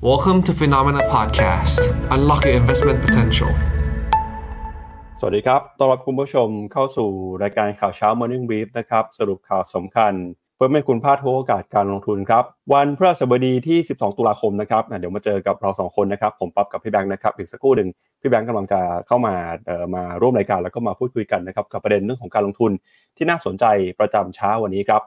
Welcome to Phenomena Podcast. Unlock your investment potential. สวัสดีครับ ต้อนรับคุณผู้ชมเข้าสู่รายการข่าวเช้า Morning Brief นะครับ สรุปข่าวสำคัญ เพื่อให้คุณพลาดโอกาสการลงทุนครับ วันพฤหัสบดีที่ 12 ตุลาคมนะครับ เดี๋ยวมาเจอกับเราสองคนนะครับ ผมปั๊บกับพี่แบงค์นะครับ อีกสักครู่หนึ่งพี่แบงค์กำลังจะเข้ามาเอ่อมาร่วมรายการแล้วก็มาพูดคุยกันนะครับ กับประเด็นเรื่องของการลงทุนที่น่าสนใจประจำเช้าวันนี้ครับ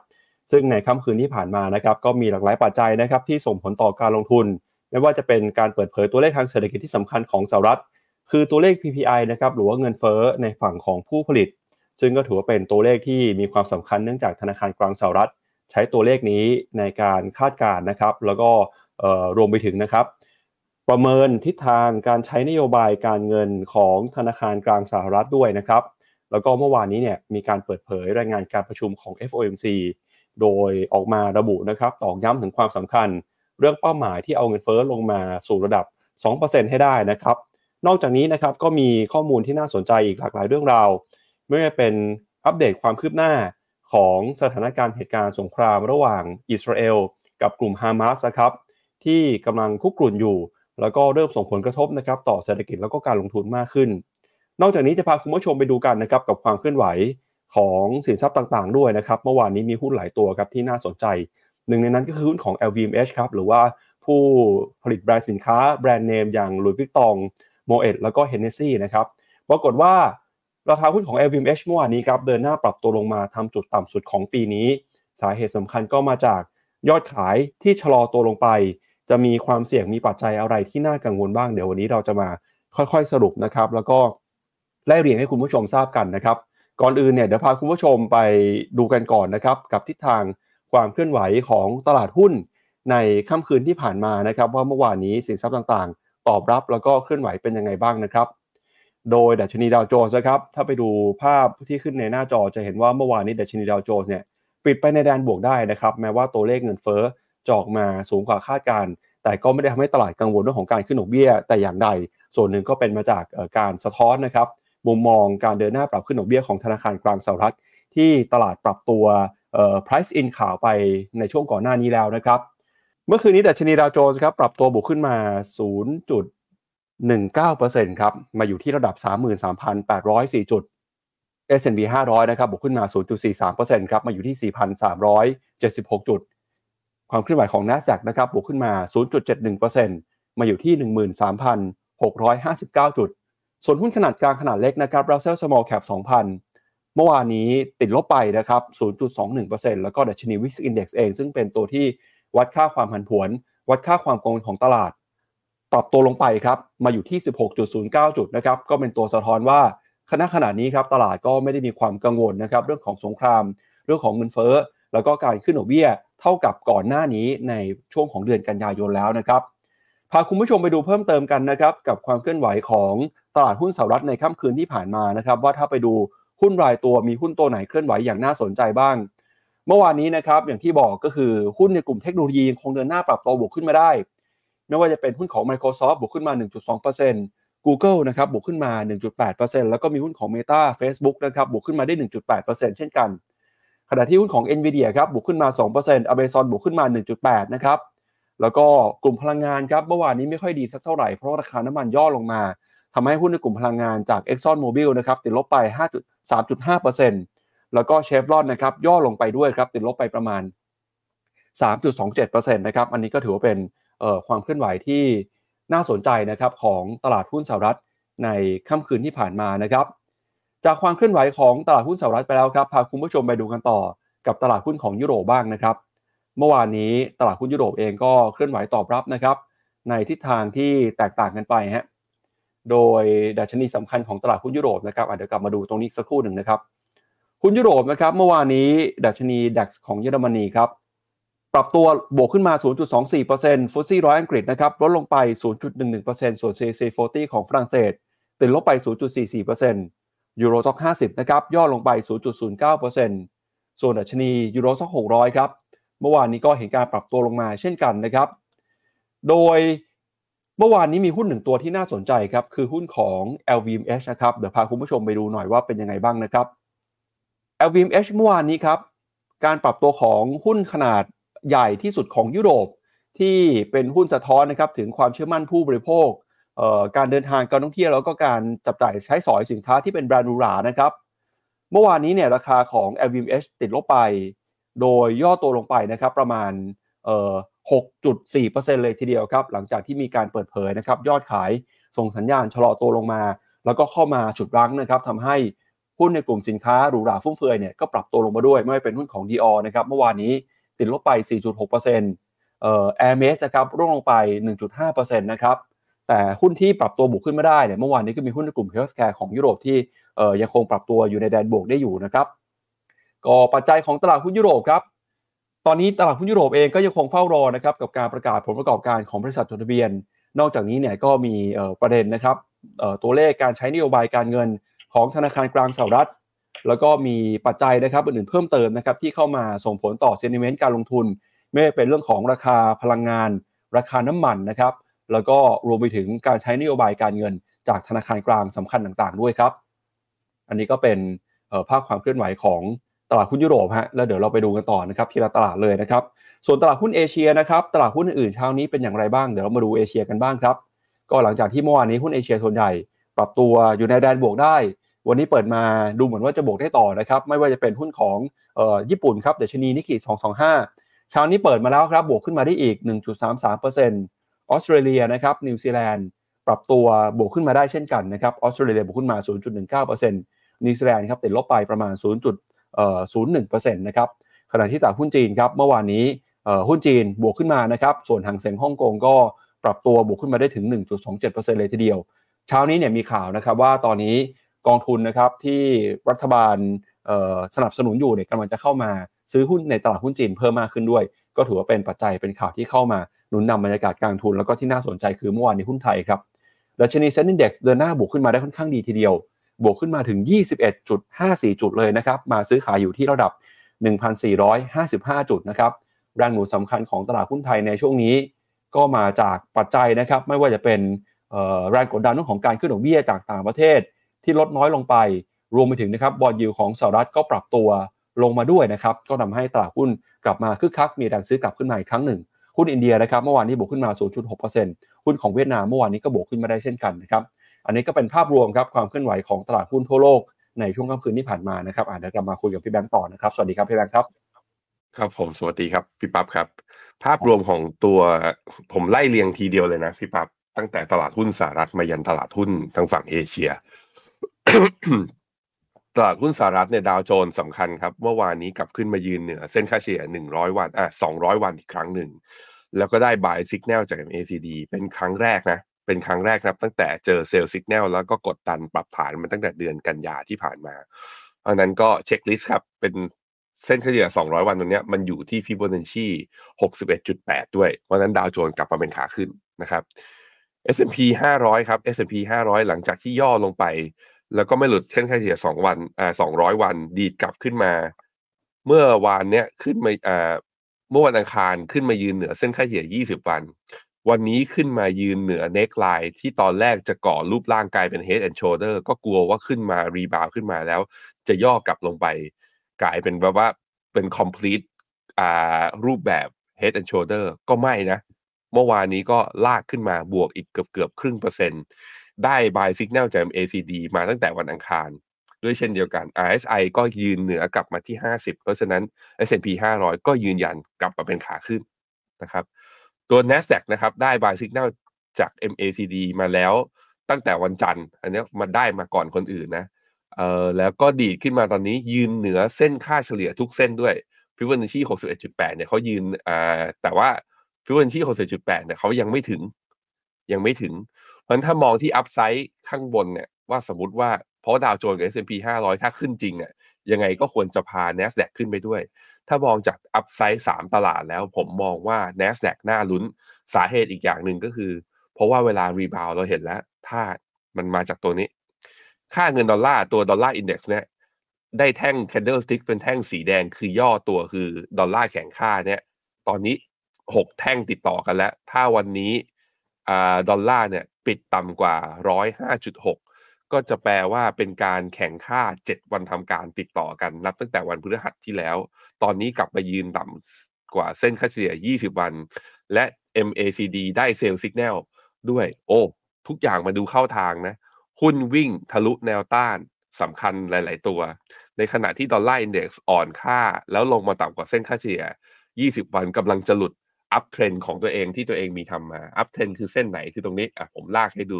ซึ่งในค่ำคืนที่ผ่านมานะครับ ก็มีหลากหลายปัจจัยนะครับที่ส่งผลต่อการลงทุน ไม่ว่าจะเป็นการเปิดเผยตัวเลขทางเศรษฐกิจที่สำคัญของสหรัฐ คือตัวเลข PPI นะครับหรือว่าเงินเฟ้อในฝั่งของผู้ผลิต ซึ่งก็ถือว่าเป็นตัวเลขที่มีความสำคัญเนื่องจากธนาคารกลางสหรัฐ ใช้ตัวเลขนี้ในการคาดการณ์นะครับ แล้วก็รวมไปถึงนะครับ ประเมินทิศทางการใช้นโยบายการเงินของธนาคารกลางสหรัฐด้วยนะครับแล้วก็เมื่อวานนี้เนี่ยมีการเปิดเผยรายงานการประชุมของ FOMC โดยออกมาระบุนะครับตอกย้ำถึงความสำคัญ เรื่องเป้าหมายที่เอาเงินเฟ้อลงมาสู่ระดับ 2%ให้ได้นะครับ นอกจากนี้นะครับก็มีข้อมูลที่น่าสนใจอีกหลากหลายเรื่องราว ไม่ว่าเป็นอัปเดตความคืบหน้าของสถานการณ์เหตุการณ์สงครามระหว่างอิสราเอลกับกลุ่มฮามาสนะครับที่กำลังคุกรุ่นอยู่ แล้วก็เริ่มส่งผลกระทบนะครับต่อเศรษฐกิจแล้วก็การลงทุนมากขึ้น นอกจากนี้จะพาคุณผู้ชมไปดูกันนะครับกับความเคลื่อนไหวของสินทรัพย์ต่างๆ ด้วยนะครับ เมื่อวานนี้มีหุ้นหลายตัวครับที่น่าสนใจ หนึ่งในนั้นก็คือหุ้นของ LVMH ครับหรือว่าผู้ผลิตแบรนด์สินค้าแบรนด์เนมอย่าง Louis Vuitton Moët แล้วก็ Hennessy นะครับปรากฏว่าราคาหุ้นของ LVMH เมื่อวานนี้ครับเดินหน้าปรับตัวลงมาทำจุดต่ำสุดของปีนี้ สาเหตุสำคัญก็มาจากยอดขายที่ชะลอตัวลงไป จะมีความเสี่ยงมีปัจจัยอะไรที่น่ากังวลบ้างเดี๋ยววันนี้เราจะมาค่อยๆสรุปนะครับ แล้วก็ไล่เรียงให้คุณผู้ชมทราบกันนะครับ ก่อนอื่นเนี่ยเดี๋ยวพาคุณผู้ชมไปดูกันก่อนนะครับ กับทิศทาง ความเคลื่อนไหวของตลาดหุ้นในค่ำคืนที่ผ่านมานะครับ ว่าเมื่อวานนี้สินทรัพย์ต่างๆ ตอบรับแล้วก็เคลื่อนไหวเป็นยังไงบ้างนะครับ โดยดัชนีดาวโจนส์นะครับถ้าไปดูภาพที่ขึ้นในหน้าจอจะเห็นว่าเมื่อวานนี้ดัชนีดาวโจนส์เนี่ยปิดไปในแดนบวกได้นะครับ แม้ว่าตัวเลขเงินเฟ้อจอกมาสูงกว่าคาดการณ์แต่ก็ไม่ได้ทำให้ตลาดกังวลเรื่องของการขึ้นดอกเบี้ย แต่อย่างใด ส่วนหนึ่งก็เป็นมาจากการสะท้อนนะครับมุมมองการเดินหน้าปรับขึ้นดอกเบี้ยของธนาคารกลางสหรัฐ ที่ตลาดปรับตัว price in ข่าวไปในช่วงก่อนหน้านี้แล้วนะครับ เมื่อคืนนี้ดัชนีดาวโจนส์ครับปรับตัวบวกขึ้นมา 0.19%ครับ มาอยู่ที่ระดับ 33,804 จุด S&P 500 นะครับ บวกขึ้นมา 0.43%ครับ มาอยู่ที่ 4,376 จุด ความเคลื่อนไหวของ NASDAQ นะครับ บวกขึ้นมา 0.71%มาอยู่ที่ 13,659 จุด ส่วนหุ้นขนาดกลางขนาดเล็กนะครับ Russell Small Cap 2,000 เมื่อวานนี้ติดลบไปนะครับ 0.21%แล้วก็ดัชนี Wix Index เอง ซึ่งเป็นตัวที่วัดค่าความผันผวน วัดค่าความกังวลของตลาด ปรับตัวลงไปครับ มาอยู่ที่ 16.09 จุดนะครับ ก็เป็นตัวสะท้อนว่าขณะขณะนี้ครับตลาดก็ไม่ได้มีความกังวลนะครับเรื่องของสงคราม เรื่องของเงินเฟ้อ แล้วก็การขึ้นดอกเบี้ยเท่ากับก่อนหน้านี้ในช่วงของเดือนกันยายนแล้วนะครับพาคุณผู้ชมไปดูเพิ่มเติมกันนะครับกับความเคลื่อนไหวของตลาดหุ้นสหรัฐในค่ำคืนที่ผ่านมานะครับว่าถ้าไปดู หุ้นรายตัวมีหุ้นตัวไหนเคลื่อนไหวอย่างน่าสนใจบ้าง เมื่อวานนี้นะครับอย่างที่บอกก็คือหุ้นในกลุ่มเทคโนโลยียังคงเดินหน้าปรับตัวบวกขึ้นมาได้ ไม่ว่าจะเป็นหุ้นของ Microsoft บวกขึ้นมา 1.2% Google นะครับบวกขึ้นมา 1.8%แล้วก็มีหุ้นของ Meta Facebook นะครับบวกขึ้นมาได้ 1.8%เช่นกัน ขณะที่หุ้นของ Nvidia ครับบวกขึ้นมา 2% Amazon บวกขึ้นมา 1.8%นะครับแล้วก็กลุ่มพลังงานครับเมื่อวานนี้ไม่ค่อยดีสักเท่าไหร่เพราะราคาน้ำมันย่อลงมาทำให้หุ้นในกลุ่มพลังงานจาก Exxon Mobil นะครับติดลบไป 3.5%แล้วก็เชฟรอนนะครับย่อลงไปด้วยครับติดลบไปประมาณ 3.27%นะครับอันนี้ก็ถือว่าเป็นความเคลื่อนไหวที่น่าสนใจนะครับของตลาดหุ้นสหรัฐในค่ำคืนที่ผ่านมานะครับ จากความเคลื่อนไหวของตลาดหุ้นสหรัฐไปแล้วครับพาคุณผู้ชมไปดูกันต่อกับตลาดหุ้นของยุโรปบ้างนะครับ เมื่อวานนี้ตลาดหุ้นยุโรปเองก็เคลื่อนไหวตอบรับนะครับ ในทิศทางที่แตกต่างกันไปฮะ โดยดัชนีสำคัญของตลาดหุ้นยุโรปนะครับอะเดี๋ยวกลับมาดูตรงนี้สักครู่หนึ่งนะครับหุ้นยุโรปนะครับเมื่อวานนี้ดัชนี DAX ของเยอรมนีครับปรับตัวบวกขึ้นมา 0.24%ฟุตซี่ร้อยอังกฤษนะครับลดลงไป 0.11%ส่วน CAC 40 ของฝรั่งเศสติดลบไป 0.44%ยูโรซ็อก50 นะครับย่อลงไป 0.09%ส่วนดัชนียูโรซ็อก600 ครับ เมื่อวานนี้ก็เห็นการปรับตัวลงมาเช่นกันนะครับ โดย เมื่อวานนี้มีหุ้นหนึ่งตัวที่น่าสนใจครับคือหุ้นของ LVMH นะครับเดี๋ยวพาคุณผู้ชมไปดูหน่อยว่าเป็นยังไงบ้างนะครับ LVMH เมื่อวานนี้ครับการปรับตัวของหุ้นขนาดใหญ่ที่สุดของยุโรป ที่เป็นหุ้นสะท้อนนะครับถึงความเชื่อมั่นผู้บริโภค การเดินทางการท่องเที่ยวแล้วก็การจับจ่ายใช้สอยสินค้าที่เป็นแบรนด์หรูหรานะครับ เมื่อวานนี้เนี่ยราคาของ LVMH ติดลบไป โดยย่อตัวลงไปนะครับประมาณ 6.4%เลยทีเดียวครับ หลังจากที่มีการเปิดเผยนะครับยอดขายส่งสัญญาณชะลอตัวลงมา แล้วก็เข้ามาฉุดรั้งนะครับทำให้หุ้นในกลุ่มสินค้าหรูหราฟุ่มเฟือยเนี่ยก็ปรับตัวลงมาด้วย ไม่ว่าเป็นหุ้นของ Dior นะครับเมื่อวานนี้ติดลบไป 4.6%เอ่อ Hermes นะครับร่วงลงไป 1.5%นะครับแต่หุ้นที่ปรับตัวบวกขึ้นไมาได้เนี่ยเมื่อวานนี้ก็มีหุ้นในกลุ่ม Healthcare ของยุโรปที่เอ่อยังคงปรับตัวอยู่ในแดนบวกได้อยู่นะครับก็ปัจจัยของตลาดหุ้นยุโรปครับ ตอนนี้ตลาดหุ้นยุโรปเองก็ยังคงเฝ้ารอนะครับกับการประกาศผลประกอบการของบริษัทจดทะเบียน นอกจากนี้เนี่ยก็มีประเด็นนะครับตัวเลขการใช้นโยบายการเงินของธนาคารกลางสหรัฐ แล้วก็มีปัจจัยนะครับอื่นๆเพิ่มเติมนะครับที่เข้ามาส่งผลต่อเซนิเมนต์การลงทุน ไม่เป็นเรื่องของราคาพลังงาน ราคาน้ำมันนะครับแล้วก็รวมไปถึงการใช้นโยบายการเงิน จากธนาคารกลางสำคัญต่างๆ ด้วยครับ อันนี้ก็เป็นภาพความเคลื่อนไหวของ ตลาดหุ้นยุโรปฮะแล้วเดี๋ยวเราไปดูกันต่อนะครับทีละตลาดเลยนะครับ ส่วนตลาดหุ้นเอเชียนะครับตลาดหุ้นอื่นเช้านี้เป็นอย่างไรบ้างเดี๋ยวเรามาดูเอเชียกันบ้างครับ ก็หลังจากที่เมื่อวานนี้หุ้นเอเชียส่วนใหญ่ ปรับตัวอยู่ในแดนบวกได้ วันนี้เปิดมาดูเหมือนว่าจะบวกได้ต่อนะครับ ไม่ว่าจะเป็นหุ้นของออญี่ปุ่นครับดัชนีนิกเกิ225เช้านี้เปิดมาแล้วครับบวกขึ้นมาได้อีก 1.33%ออสเตรเลียนะครับนิวซีแลนด์ปรับตัวบวกขึ้นมาได้เช่นกันนะครับออสเตรเลียบวกขึ้นมา 0.19%นิวซีแลนด์ครับติดลบไปประมาณ 0.01%นะครับขณะที่จากหุ้นจีนครับเมื่อวานนี้หุ้นจีนบวกขึ้นมานะครับส่วนหางเซ็งฮ่องกงก็ปรับตัวบวกขึ้นมาได้ถึง 1.27%เลยทีเดียว เช้านี้เนี่ยมีข่าวนะครับว่าตอนนี้กองทุนนะครับที่รัฐบาลสนับสนุนอยู่เนี่ยกำลังจะเข้ามาซื้อหุ้นในตลาดหุ้นจีนเพิ่มมากขึ้นด้วย ก็ถือว่าเป็นปัจจัยเป็นข่าวที่เข้ามาหนุนนำบรรยากาศการทุนแล้วก็ที่น่าสนใจคือเมื่อวานนี้หุ้นไทยครับดัชนีเซ็นดิ้งเด็กซ์เดินหน้าบวกขึ้นมาได้ค่อนข้างดีทีเดียว บวกขึ้นมาถึง 21.54 จุดเลยนะครับ มาซื้อขายอยู่ที่ระดับ 1,455 จุดนะครับแรงหนุนสำคัญของตลาดหุ้นไทยในช่วงนี้ ก็มาจากปัจจัยนะครับ ไม่ว่าจะเป็นแรงกดดันเรื่องของการขึ้นดอกเบี้ยจากต่างประเทศ ที่ลดน้อยลงไป รวมไปถึงนะครับบอลยูของสหรัฐก็ปรับตัวลงมาด้วยนะครับ ก็ทำให้ตลาดหุ้นกลับมาคึกคัก มีแรงซื้อกลับขึ้นมาอีกครั้งหนึ่ง หุ้นอินเดียนะครับเมื่อวานนี้บวกขึ้นมา 0.6%หุ้นของเวียดนามเมื่อวานนี้ก็บวกขึ้นมาได้เช่นกันนะครับ อันนี้ก็เป็นภาพรวมครับความเคลื่อนไหวของตลาดหุ้นทั่วโลกในช่วงค่ำคืนที่ผ่านมานะครับอ่าเดี๋ยวกลับมาคุยกับพี่แบงค์ต่อนะครับ สวัสดีครับพี่แบงค์ครับ ครับผมสวัสดีครับพี่ปั๊บครับ ภาพรวมของตัวผมไล่เรียงทีเดียวเลยนะพี่ปั๊บตั้งแต่ตลาดหุ้นสหรัฐมายันตลาดหุ้นทางฝั่งเอเชีย ตลาดหุ้นสหรัฐเนี่ยดาวโจนส์สำคัญครับ เมื่อวานนี้กลับขึ้นมายืนเหนือ เส้นค่าเฉลี่ย100 วันอะ200 วันอีกครั้งหนึ่ง แล้วก็ได้ buy สัญญาณจาก MACD เป็นครั้งแรกนะ เป็นครั้งแรกครับ ตั้งแต่เจอ sell สัญญาณแล้วก็กดดันปรับฐานมาตั้งแต่เดือนกันยาที่ผ่านมาเพราะนั้นก็ checklist ครับ เป็นเส้นเฉลี่ย 200 วันตรงนี้มันอยู่ที่ฟิโบนัชชี61.8 ด้วย เพราะนั้น Dow Jones กลับมาเป็นขาขึ้นนะครับ S&P 500 ครับ S&P 500 หลังจากที่ย่อลงไป แล้วก็ไม่หลุดเส้นเฉลี่ย 2 วันอ่า200 วันดีดกลับขึ้นมา เมื่อวานเนี้ยขึ้นมาอ่าเมื่อวันอังคารขึ้นมายืนเหนือเส้นค่าเฉลี่ย 20 วัน วันนี้ขึ้นมายืนเหนือ neckline ที่ตอนแรกจะก่อรูปร่างกลายเป็น head and shoulder ก็กลัวว่าขึ้นมา rebound ขึ้นมาแล้ว จะย่อกลับลงไป กลายเป็นแบบว่าเป็น complete อ่ารูปแบบ head and shoulder ก็ไม่นะ เมื่อวานนี้ก็ลากขึ้นมาบวกอีกเกือบเกือบครึ่งเปอร์เซ็นต์ ได้ buy signal จาก MACD มาตั้งแต่วันอังคาร ด้วยเช่นเดียวกัน RSI ก็ยืนเหนือกลับมาที่ 50 เพราะฉะนั้น S&P 500 ก็ยืนยันกลับมาเป็นขาขึ้นนะครับ ตัว NASDAQ นะครับได้ buy signal จาก MACD มาแล้วตั้งแต่วันจันทร์ อันนี้มันได้มาก่อนคนอื่นนะเอ่อแล้วก็ดีดขึ้นมาตอนนี้ยืนเหนือเส้นค่าเฉลี่ยทุกเส้นด้วยฟิวเจอร์ชี61.8เนี่ยเขายืนอ่าแต่ว่าฟิวเจอร์ชี61.8เนี่ยเขายังไม่ถึง ยังไม่ถึง เพราะฉะนั้นถ้ามองที่ upside ข้างบนเนี่ยว่าสมมติว่าเพราะดาวโจนส์กับ S&P 500 ถ้าขึ้นจริงเนี่ยยังไงก็ควรจะพา NASDAQ ขึ้นไปด้วย ถ้ามองจาก upside สามตลาดแล้วผมมองว่า NASDAQ น่าลุ้นสาเหตุอีกอย่างหนึ่งก็คือ เพราะว่าเวลา rebound เราเห็นแล้ว ถ้ามันมาจากตัวนี้ ค่าเงินดอลลาร์ตัว Dollar Index เนี่ยได้แท่ง candlestick เป็นแท่งสีแดงคือย่อตัวคือดอลลาร์แข็งค่าเนี่ยตอนนี้หกแท่งติดต่อกันแล้ว ถ้าวันนี้อ่าดอลลาร์เนี่ยปิดต่ำกว่าร้อยห้าจุดหก ก็จะแปลว่าเป็นการแข่งค่า 7 วันทำการติดต่อกัน นับตั้งแต่วันพฤหัสที่แล้ว ตอนนี้กลับมายืนต่ำกว่าเส้นค่าเฉลี่ย 20 วัน และ MACD ได้เซลล์สัญญาณด้วย โอ้ ทุกอย่างมาดูเข้าทางนะ หุ้นวิ่งทะลุแนวต้านสำคัญหลาย ๆ ตัว ในขณะที่ Dollar Index อ่อนค่า แล้วลงมาต่ำกว่าเส้นค่าเฉลี่ย 20 วันกำลังจะหลุด uptrend ของตัวเองที่ตัวเองมีทำมา uptrend คือเส้นไหนคือตรงนี้ อะผมลากให้ดู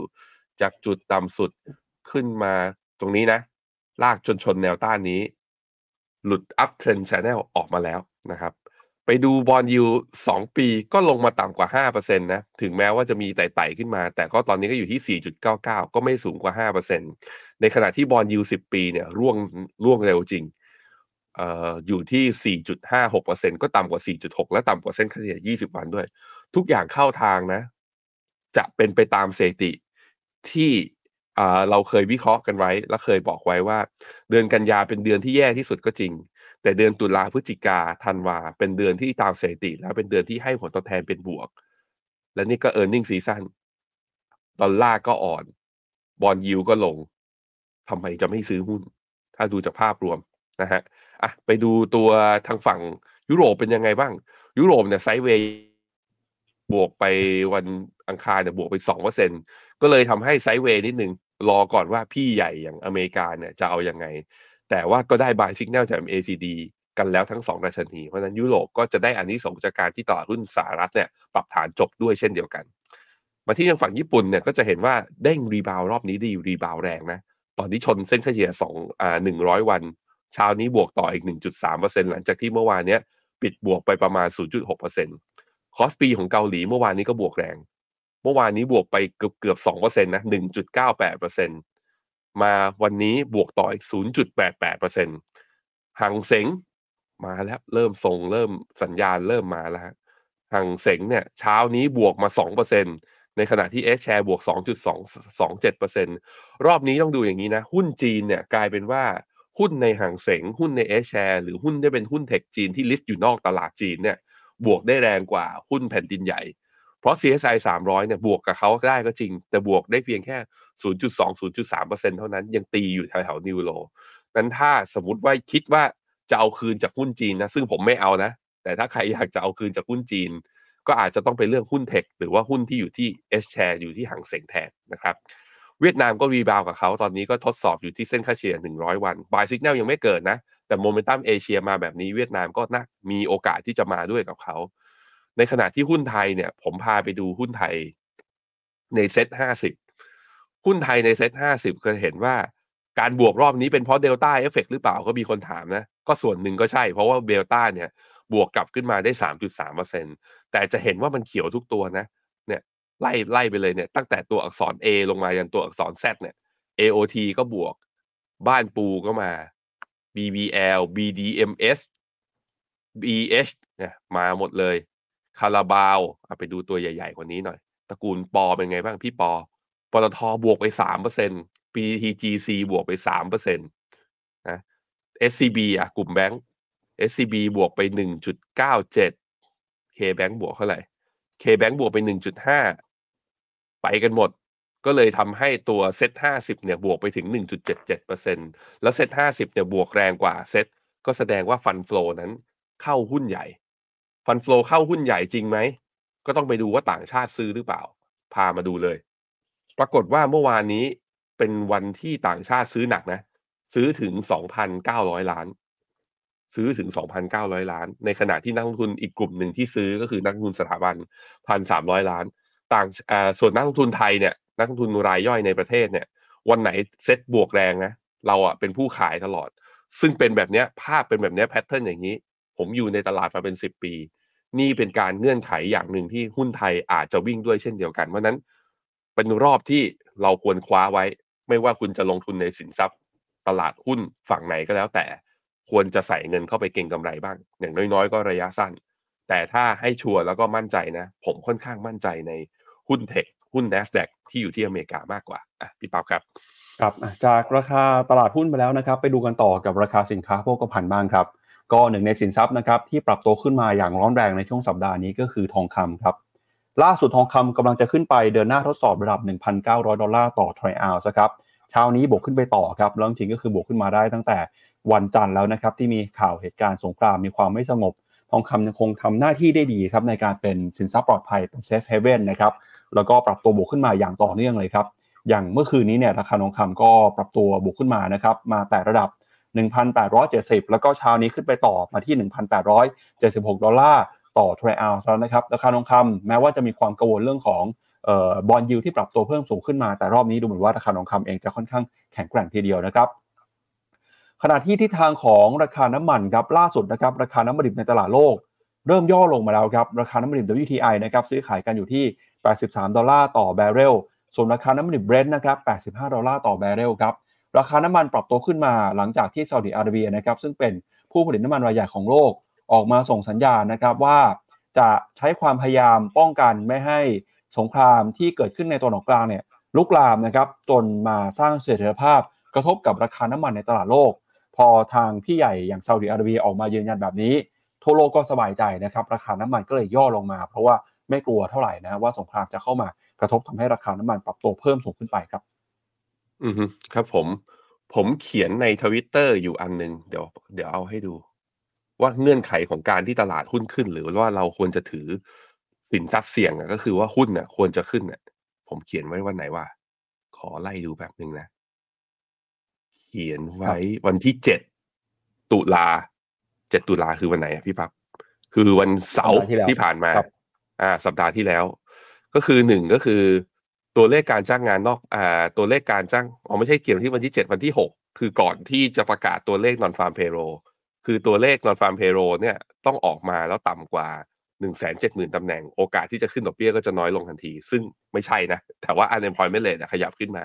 จากจุดต่ำสุด ขึ้นมาตรงนี้นะ ลากจนชนแนวต้านนี้ หลุดอัพเทรนช n แนลออกมาแล้วนะครับ ไปดู bond yield สองปีก็ลงมาต่ำกว่า 5%นะ ถึงแม้ว่าจะมีไต่ๆขึ้นมา แต่ก็ตอนนี้ก็อยู่ที่ 4.99 ก็ไม่สูงกว่า 5%ในขณะที่บอลยู10 ปีเนี่ยร่วงร่วงเร็วจริงเอ่ออยู่ที่ 4.56%ก็ต่ำกว่า 4.6 และต่ำกว่าเส้นค่าเฉลี่ย 20 วันด้วย ทุกอย่างเข้าทางนะ จะเป็นไปตามเสถิติที่ เราเคยวิเคราะห์กันไว้ และเคยบอกไว้ว่า เดือนกันยาเป็นเดือนที่แย่ที่สุดก็จริง แต่เดือนตุลาพฤศจิกาธันวาเป็นเดือนที่ตามสถิติ แล้วเป็นเดือนที่ให้ผลตอบแทนเป็นบวก และนี่ก็ e a r n i n g ซีซั่นดอลลาร์ก็อ่อน bond yield ก็ลงทำไมจะไม่ซื้อหุ้น ถ้าดูจากภาพรวมนะฮะอะไปดูตัวทางฝั่งยุโรปเป็นยังไงบ้าง ยุโรปเนี่ย sideway บวกไปวันอังคารเนี่ยบวกไปสองเปอร์เซ็น ก็เลยทำให้ sideway นิดนึง รอก่อนว่าพี่ใหญ่อย่างอเมริกาเนี่ยจะเอาอยัางไง แต่ว่าก็ได้ buy signal จาก MACD กันแล้วทั้งสองดัชนี เพราะฉะนั้นยุโรปก็จะได้อานิสงส์จากการที่ตลาดหุ้นสหรัฐเนี่ยปรับฐานจบด้วยเช่นเดียวกัน มาที่ทางฝั่งญี่ปุ่นเนี่ยก็จะเห็นว่าเด้ง rebound รอบนี้ดี rebound แรงนะ ตอนนี้ชนเส้นเฉลี่ยสองอ่าหนึ่งร้อยวัน เช้านี้บวกต่ออีก 1.3%หลังจากที่เมื่อวานเนี้ยปิดบวกไปประมาณ 0.6%คอสปีของเกาหลีเมื่อวานนี้ก็บวกแรง เมื่อวานนี้บวกไปเกือบเกือบ2%นต์นะ1.98%มาวันนี้บวกต่ออีก0.88%ฮั่งเส็งมาแล้วเริ่มส่งเริ่มสัญญาณเริ่มมาแล้วหังเสงเนี่ยเช้านี้บวกมา2%ในขณะที่ S share บวก2.27%รอบนี้ต้องดูอย่างนี้นะ หุ้นจีนเนี่ยกลายเป็นว่าหุ้นในห่างเสงหุ้นใน S share หรือหุ้นที่เป็นหุ้นเทคจีนที่ลิสต์อยู่นอกตลาดจีนเนี่ยบวกได้แรงกว่าหุ้นแผ่นดินใหญ่ เพราะ CSI 300เนี่ยบวกกับเขาได้ก็จริง แต่บวกได้เพียงแค่ 0.2-0.3%เท่านั้นยังตีอยู่แถวๆนิวโรนั้นถ้าสมมติว่าคิดว่าจะเอาคืนจากหุ้นจีนนะซึ่งผมไม่เอานะ แต่ถ้าใครอยากจะเอาคืนจากหุ้นจีน ก็อาจจะต้องไปเลือกหุ้น tech หรือว่าหุ้นที่อยู่ที่ H share อยู่ที่ฮั่งเส็งแทนนะครับเวียดนามก็ rebound กับเขาตอนนี้ก็ทดสอบอยู่ที่เส้นค่าเฉลี่ย 100 วัน buy signal ยังไม่เกิดนะ แต่โมเมนตัมเอเชียมาแบบนี้เวียดนามก็น่ามีโอกาสที่จะมาด้วยกับเขา ในขณะที่หุ้นไทยเนี่ย ผมพาไปดูหุ้นไทยในเซ็ตห้าสิบหุ้นไทยในเซ็ตห้าสิบก็เห็นว่าการบวกรอบนี้เป็นเพราะเดลต้าเอฟเฟกหรือเปล่าก็มีคนถามนะ ก็ส่วนหนึ่งก็ใช่ เพราะว่าเดลต้าเนี่ย บวกกลับขึ้นมาได้สามจุดสามเปอร์เซ็นแต่จะเห็นว่ามันเขียวทุกตัวนะ เนี่ยไล่ไล่ไปเลยเนี่ย ตั้งแต่ตัวอักษร A ลงมายันตัวอักษร Z เนี่ย AOT ก็บวก บ้านปูก็มา BBL BDMS BH เนี่ยมาหมดเลย คาราบาวไปดูตัวใหญ่ๆกว่านี้หน่อย ตระกูลปอเป็นไงบ้างพี่ปอปตทบวกไปสามเปอร์เซ็นต์ PTGC บวกไปสามเปอร์เซ็นต์นะ SCB อะกลุ่มแบงก์ SCB บวกไปหนึ่งจุดเก้าเจ็ด KBank บวกเท่าไหร่ KBank บวกไปหนึ่งจุดห้าไปกันหมดก็เลยทำให้ตัวเซ็ตห้าสิบเนี่ยบวกไปถึงหนึ่งจุดเจ็ดเจ็ดเปอร์เซ็นแล้วเซ็ตห้าสิบเนี่ยบวกแรงกว่าเซ็ตก็แสดงว่า fund flow นั้นเข้าหุ้นใหญ่ ฟันฟลอเข้าหุ้นใหญ่จริงไหม ก็ต้องไปดูว่าต่างชาติซื้อหรือเปล่า พามาดูเลย ปรากฏว่าเมื่อวานนี้เป็นวันที่ต่างชาติซื้อหนักนะ ซื้อถึง 2,900 ล้าน ซื้อถึง 2,900 ล้าน ในขณะที่นักลงทุนอีกกลุ่มหนึ่งที่ซื้อก็คือนักลงทุนสถาบัน 1,300 ล้าน ต่างส่วนนักลงทุนไทยเนี่ยนักลงทุนรายย่อยในประเทศเนี่ย วันไหนเซ็ตบวกแรงนะ เราอะเป็นผู้ขายตลอด ซึ่งเป็นแบบเนี้ยภาพเป็นแบบเนี้ยแพทเทิร์นอย่างนี้ ผมอยู่ในตลาดมาเป็น10ปี นี่เป็นการเงื่อนไขอย่างหนึ่งที่หุ้นไทยอาจจะวิ่งด้วยเช่นเดียวกัน เพราะนั้นเป็นรอบที่เราควรคว้าไว้ ไม่ว่าคุณจะลงทุนในสินทรัพย์ ตลาดหุ้นฝั่งไหนก็แล้วแต่ ควรจะใส่เงินเข้าไปเก็งกำไรบ้าง อย่างน้อยๆ ก็ระยะสั้น แต่ถ้าให้ชัวร์แล้วก็มั่นใจนะ ผมค่อนข้างมั่นใจในหุ้นเทคหุ้น NASDAQ ที่อยู่ที่อเมริกามากกว่าอะพี่ปั๊บครับครับจากราคาตลาดหุ้นไปแล้วนะครับ ไปดูกันต่อกับราคาสินค้าโภคภัณฑ์บ้างครับ ก็หนึ่งในสินทรัพย์นะครับที่ปรับตัวขึ้นมาอย่างร้อนแรงในช่วงสัปดาห์นี้ก็คือทองคำครับล่าสุดทองคำกำลังจะขึ้นไปเดินหน้าทดสอบระดับ 1,900 ดอลลาร์ต่อทรัลล์ครับเช้านี้บวกขึ้นไปต่อครับแล้วจริงก็คือบวกขึ้นมาได้ตั้งแต่วันจันทร์แล้วนะครับที่มีข่าวเหตุการณ์สงครามมีความไม่สงบ ทองคำยังคงทำหน้าที่ได้ดีครับในการเป็นสินทรัพย์ปลอดภัยเป็น safe haven นะครับแล้วก็ปรับตัวบวกขึ้นมาอย่างต่อเนื่องเลยครับอย่างเมื่อคืนนี้เนี่ยราคาทองคำก็ปรับตัวบวกขึ้นมานะครับมาแต่ระดับ 1,870 แล้วก็เช้านี้ขึ้นไปต่อมาที่ 1,876 ดอลลาร์ต่อทรัลล์แล้วนะครับ ราคาทองคำแม้ว่าจะมีความกังวลเรื่องของบอลยูที่ปรับตัวเพิ่มสูงขึ้นมา แต่รอบนี้ดูเหมือนว่าราคาทองคำเองจะค่อนข้างแข็งแกร่งทีเดียวนะครับขณะที่ทิศทางของราคาน้ำมันครับล่าสุดนะครับราคาน้ำมันดิบในตลาดโลก เริ่มย่อลงมาแล้วครับราคาน้ำมันดิบ WTI นะครับซื้อขายกันอยู่ที่ 83 ดอลลาร์ต่อแบเรลส่วนราคาน้ำมันดิบเบรนท์นะครับ 85 ดอลลาร์ต่อแบเรลครับ ราคาน้ำมันปรับตัวขึ้นมาหลังจากที่ซาอุดิอาระเบียนะครับซึ่งเป็นผู้ผลิตน้ำมันรายใหญ่ของโลกออกมาส่งสัญญาณนะครับว่าจะใช้ความพยายามป้องกันไม่ให้สงครามที่เกิดขึ้นในตะวันอกกลางเนี่ยลุกลามนะครับจนมาสร้างเสถียรภาพกระทบกับราคาน้ำมันในตลาดโลก พอทางพี่ใหญ่อย่างซาอุดิอาระเบียออกมายืนยันแบบนี้ ทั่วโลกก็สบายใจนะครับราคาน้ำมันก็เลยย่อลงมา เพราะว่าไม่กลัวเท่าไหร่นะว่าสงครามจะเข้ามากระทบทำให้ราคาน้ำมันปรับตัวเพิ่มสูงขึ้นไปครับ อือฮึ ครับผม ผมเขียนในทวิตเตอร์อยู่อันหนึงเดี๋ยว เดี๋ยวเอาให้ดู ว่าเงื่อนไขของการที่ตลาดหุ้นขึ้น หรือว่าเราควรจะถือสินทรัพย์เสี่ยงอะ ก็คือว่าหุ้นน่ะควรจะขึ้นน่ะ ผมเขียนไว้วันไหนว่าขอไล่ดูแบบหนึ่งนะ เขียนไว้วันที่เจ็ดตุลาเจ็ดตุลาคือวันไหนอะพี่ปั๊บ คือวันเสาร์สัปดาห์ที่แล้ว ที่ผ่านมา ครับ อ่า สัปดาห์ที่แล้ว ก็คือหนึ่งก็คือ ตัวเลขการจ้างงานนอกอ่าตัวเลขการจ้างอ๋อไม่ใช่เกี่ยวที่วันที่เจ็ดวันที่หกคือก่อนที่จะประกาศตัวเลข non farm payroll คือตัวเลข non farm payroll เนี่ยต้องออกมาแล้วต่ำกว่าหนึ่งแสนเจ็ดหมื่นตำแหน่งโอกาสที่จะขึ้นดอกเบี้ยก็จะน้อยลงทันที ซึ่งไม่ใช่นะ แต่ว่า unemployment rate ขยับขึ้นมา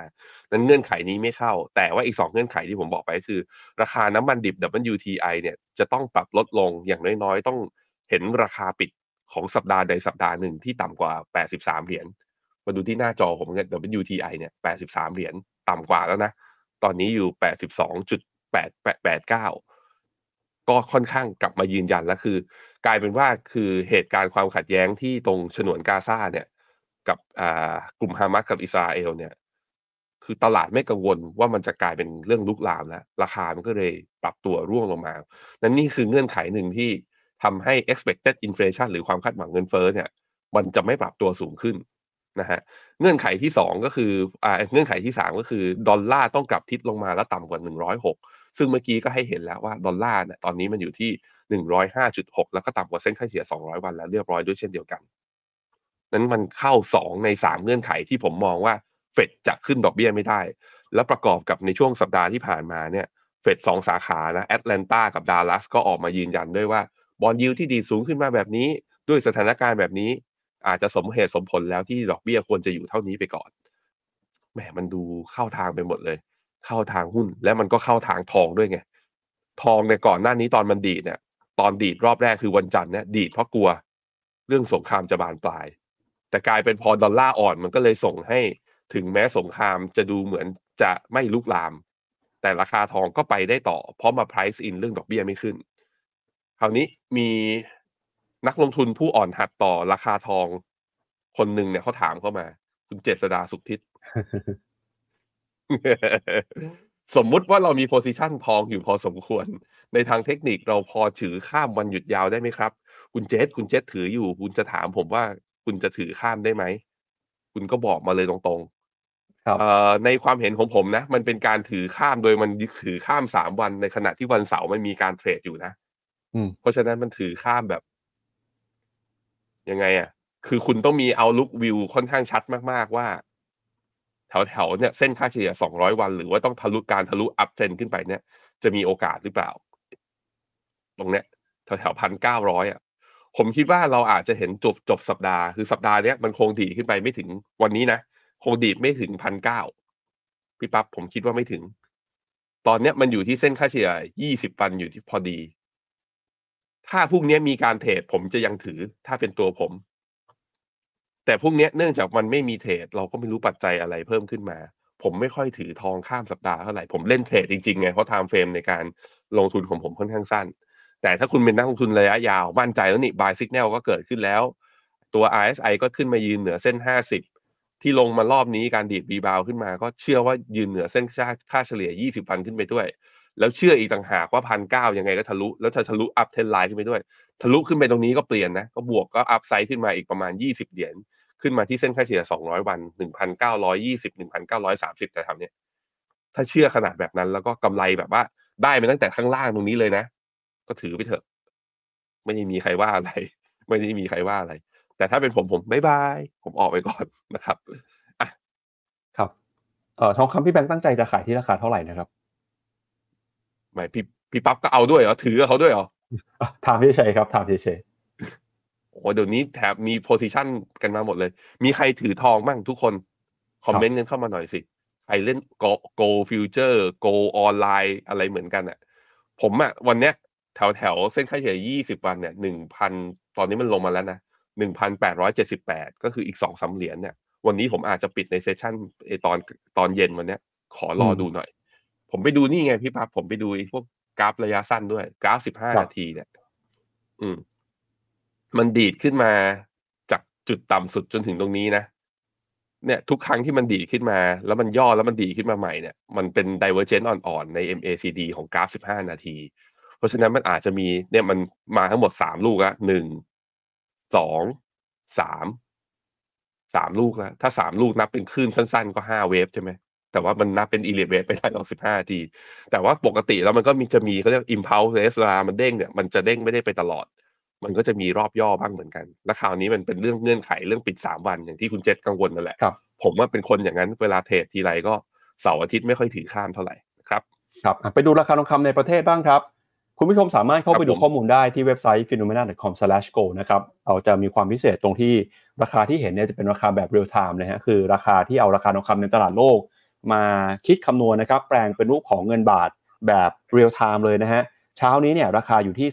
นั้นเงื่อนไขนี้ไม่เข้า แต่ว่าอีกสองเงื่อนไขที่ผมบอกไปคือ ราคาน้ำมันดิบ WTI เนี่ยจะต้องปรับลดลงอย่างน้อยๆ ต้องเห็นราคาปิดของสัปดาห์ใดสัปดาห์หนึ่งที่ต่ำกว่า 83 เหรียญ มาดูที่หน้าจอผมเนี่ย WTI เนี่ย 83 เหรียญต่ำกว่าแล้วนะ ตอนนี้อยู่ 82.889 ก็ค่อนข้างกลับมายืนยันแล้วคือ กลายเป็นว่าคือเหตุการณ์ความขัดแย้งที่ตรงฉนวนกาซาเนี่ย กับอ่ากลุ่มฮามาสกับอิสราเอลเนี่ย คือตลาดไม่กังวลว่ามันจะกลายเป็นเรื่องลุกลามแล้ว ราคามันก็เลยปรับตัวร่วงลงมา นั่นนี่คือเงื่อนไขหนึ่งที่ทำให้ expected inflation หรือความคาดหวังเงินเฟ้อเนี่ย มันจะไม่ปรับตัวสูงขึ้น นะฮะเงื่อนไขที่สองก็คืออ่าเงื่อนไขที่สามก็คือดอลลาร์ต้องกลับทิศลงมาแล้วต่ำกว่าหนึ่งร้อยหกซึ่งเมื่อกี้ก็ให้เห็นแล้วว่าดอลลาร์เนี่ยตอนนี้มันอยู่ที่หนึ่งร้อยห้าจุดหกแล้วก็ต่ำกว่าเส้นค่าเฉลี่ยสองร้อยวันแล้วเรียบร้อยด้วยเช่นเดียวกัน นั้นมันเข้าสองในสามเงื่อนไขที่ผมมองว่าเฟดจะขึ้นดอกเบี้ยไม่ได้ แล้วประกอบกับในช่วงสัปดาห์ที่ผ่านมาเนี่ยเฟดสองสาขานะแอตแลนตากับดัลลัสก็ออกมายืนยันด้วยว่าบอลยิวที่ดีสูงขึ้นมาแบบนี้ด้วยสถานการณ์แบบนี้ อาจจะสมเหตุสมผลแล้วที่ดอกเบี้ยควรจะอยู่เท่านี้ไปก่อนแหมมันดูเข้าทางไปหมดเลย เข้าทางหุ้น และมันก็เข้าทางทองด้วยไงทองเนี่ยก่อนหน้านี้ตอนมันดีดเนี่ย ตอนดีดรอบแรกคือวันจันทร์เนี่ยดีดเพราะกลัว เรื่องสงครามจะบานปลาย แต่กลายเป็นพอดอลลาร์อ่อนมันก็เลยส่งให้ถึงแม้สงครามจะดูเหมือนจะไม่ลุกลาม แต่ราคาทองก็ไปได้ต่อ เพราะมา price in เรื่องดอกเบี้ยไม่ขึ้น คราวนี้มี นักลงทุนผู้อ่อนหัดต่อราคาทองคนหนึ่งเนี่ยเขาถามเข้ามา คุณเจษดาสุขทิศสมมุติว่าเรามีโพซิชันทองอยู่พอสมควร ในทางเทคนิคเราพอถือข้ามวันหยุดยาวได้ไหมครับ คุณเจษคุณเจษถืออยู่ คุณจะถามผมว่าคุณจะถือข้ามได้ไหม คุณก็บอกมาเลยตรงๆครับเอ่อในความเห็นของผมนะ มันเป็นการถือข้ามโดยมันถือข้ามสามวันในขณะที่วันเสาร์มันมีการเทรดอยู่นะอืมเพราะฉะนั้นมันถือข้ามแบบ ยังไงอะ คือคุณต้องมีเอาลุกวิวค่อนข้างชัดมาก ๆ ว่า แถวๆเนี่ยเส้นค่าเฉลี่ย200วัน หรือว่าต้องทะลุการทะลุอัพเทรนขึ้นไปเนี่ย จะมีโอกาสหรือเปล่า ตรงเนี้ยแถวๆพันเก้าร้อยอะ ผมคิดว่าเราอาจจะเห็นจบจบสัปดาห์คือสัปดาห์เนี้ยมันคงดีขึ้นไปไม่ถึงวันนี้นะคงดีไม่ถึงพันเก้าพี่ปั๊บผมคิดว่าไม่ถึง ตอนเนี้ยมันอยู่ที่เส้นค่าเฉลี่ยยี่สิบวันอยู่ที่พอดี ถ้าพรุ่งนี้มีการเทรดผมจะยังถือถ้าเป็นตัวผม แต่พรุ่งนี้เนื่องจากมันไม่มีเทรดเราก็ไม่รู้ปัจจัยอะไรเพิ่มขึ้นมา ผมไม่ค่อยถือทองข้ามสัปดาห์เท่าไหร่ ผมเล่นเทรดจริงๆไงเพราะ time frame ในการลงทุนของผมค่อนข้างสั้น แต่ถ้าคุณเป็นนักลงทุนระยะยาวมั่นใจแล้วนี่ buy signal ก็เกิดขึ้นแล้ว ตัว RSI ก็ขึ้นมายืนเหนือเส้น 50 ที่ลงมารอบนี้การดีด rebound ขึ้นมา ก็เชื่อว่ายืนเหนือเส้นค่าค่าเฉลี่ย 20วันขึ้นไปด้วย แล้วเชื่ออีกต่างหากว่าพันเก้ายังไงก็ทะลุ แล้วจะทะลุอัพเทนไลน์ขึ้นไปด้วย ทะลุขึ้นไปตรงนี้ก็เปลี่ยนนะ ก็บวกก็อัพไซด์ขึ้นมาอีกประมาณยี่สิบเหรียญ ขึ้นมาที่เส้นค่าเฉลี่ย 200 วัน 1,920 1,930แต่ทำเนี้ยถ้าเชื่อขนาดแบบนั้น แล้วก็กำไรแบบว่า ได้มาตั้งแต่ข้างล่างตรงนี้เลยนะ ก็ถือไปเถอะ ไม่ได้มีใครว่าอะไร ไม่ได้มีใครว่าอะไร แต่ถ้าเป็นผมผมบายบาย ผมออกไปก่อนนะครับอะครับเอ่อทองคำพี่แบงค์ตั้งใจจะขายที่ราคาเท่าไหร่นะครับ หมายพี่พี่ปั๊บก็เอาด้วยเหรอถือกับเขาด้วยเหรออะถามเฉยๆครับถามเฉยโอ้โหเดี๋ยวนี้แถบมี position กันมาหมดเลย มีใครถือทองบ้างทุกคน คอมเมนต์กันเข้ามาหน่อยสิใครเล่น gold gold futures gold online อะไรเหมือนกันอะ ผมอะวันเนี้ยแถวแถวเส้นค่าเฉลี่ยยี่สิบวันเนี่ยหนึ่งพันตอนนี้มันลงมาแล้วนะหนึ่งพันแปดร้อยเจ็ดสิบแปดก็คืออีกสองสาเหรียญเนี่ย วันนี้ผมอาจจะปิดในเซสชั่นไอตอนตอนเย็นวันเนี้ย ขอรอดูหน่อย ผมไปดูนี่ไงพี่ปั๊บผมไปดูไอ้พวกกราฟระยะสั้นด้วย กราฟสิบห้านาทีเนี่ยอืม มันดีดขึ้นมาจากจุดต่ำสุดจนถึงตรงนี้นะเนี่ยทุกครั้งที่มันดีดขึ้นมา แล้วมันย่อแล้วมันดีดขึ้นมาใหม่เนี่ยมันเป็น divergent อ่อนๆ ใน MACD ของกราฟ 15 นาที เพราะฉะนั้นมันอาจจะมีเนี่ยมันมาทั้งหมด3ลูกอะหนึ่งสองสามสามลูกแล้วถ้า3ลูกนับเป็นคลื่นสั้นๆ ก็5เวฟใช่ไหม แต่ว่ามันนับเป็น e l e v a t ไปได้หรอก15นาที แต่ว่าปกติแล้วมันก็มีจะมีเขาเรียก impulse เวลามันเด้งเนี่ยมันจะเด้งไม่ได้ไปตลอด มันก็จะมีรอบย่อบ้างเหมือนกัน และคราวนี้มันเป็นเรื่องเงื่อนไขเรื่องปิด3วันอย่างที่คุณเจษกังวลนั่นแหละๆครับผมว่าเป็นคนอย่างนั้นเวลาเทรดทีไรก็เสาร์อาทิตย์ไม่ค่อยถือข้ามเท่าไหร่นะครับครับอะไปดูราคาทองคำในประเทศบ้างครับ คุณผู้ชมสามารถเข้าไปครับดูผมข้อมูลได้ที่เว็บไซต์ finnomena.com/gold นะครับเราจะมีความพิเศษตรงที่ราคาที่เห็นเนี่ยจะเป็นราคาแบบเรียลไทม์นะฮะคือราคาที่เอาราคาทองคำในตลาดโลก มาคิดคำนวณนะครับ แปลงเป็นรูปของเงินบาทแบบเรียลไทม์เลยนะฮะ เช้านี้เนี่ยราคาอยู่ที่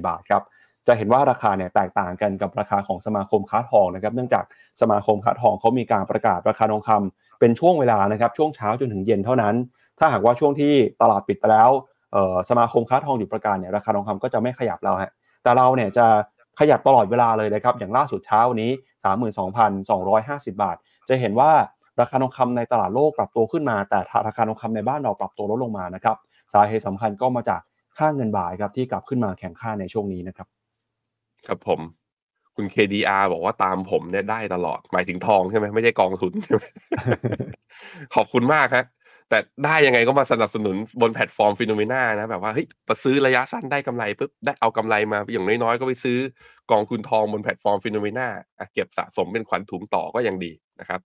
32,254 บาทครับ จะเห็นว่าราคาเนี่ยแตกต่างกันกับราคาของสมาคมค้าทองนะครับ เนื่องจากสมาคมค้าทองเขามีการประกาศราคาทองคำเป็นช่วงเวลานะครับ ช่วงเช้าจนถึงเย็นเท่านั้น ถ้าหากว่าช่วงที่ตลาดปิดไปแล้วสมาคมค้าทองหยุดประกาศเนี่ยราคาทองคำก็จะไม่ขยับแล้วฮะ แต่เราเนี่ยจะขยับตลอดเวลาเลยนะครับ อย่างล่าสุดเช้านี้ 32,250 บาท จะเห็นว่า ราคาทองคำในตลาดโลกปรับตัวขึ้นมา แต่ราคาทองคำในบ้านเราปรับตัวลดลงมานะครับสาเหตุสำคัญก็มาจากค่าเงินบาทครับที่กลับขึ้นมาแข็งค่าในช่วงนี้นะครับ ครับผมคุณ KDR บอกว่าตามผมเนี่ยได้ตลอด หมายถึงทองใช่ไหมไม่ใช่กองทุนใช่ไหมขอบคุณมากครับแต่ได้ยังไงก็มาสนับสนุนบนแพลตฟอร์ม Finnomena นะแบบว่าเฮ้ยมาซื้อระยะสั้นได้กำไรปุ๊บได้เอากำไรมาอย่างน้อยๆ ก็ไปซื้อกองทุนทองบนแพลตฟอร์ม Finnomena เก็บสะสมเป็นขวัญถุงต่อก็ยังดีนะครับ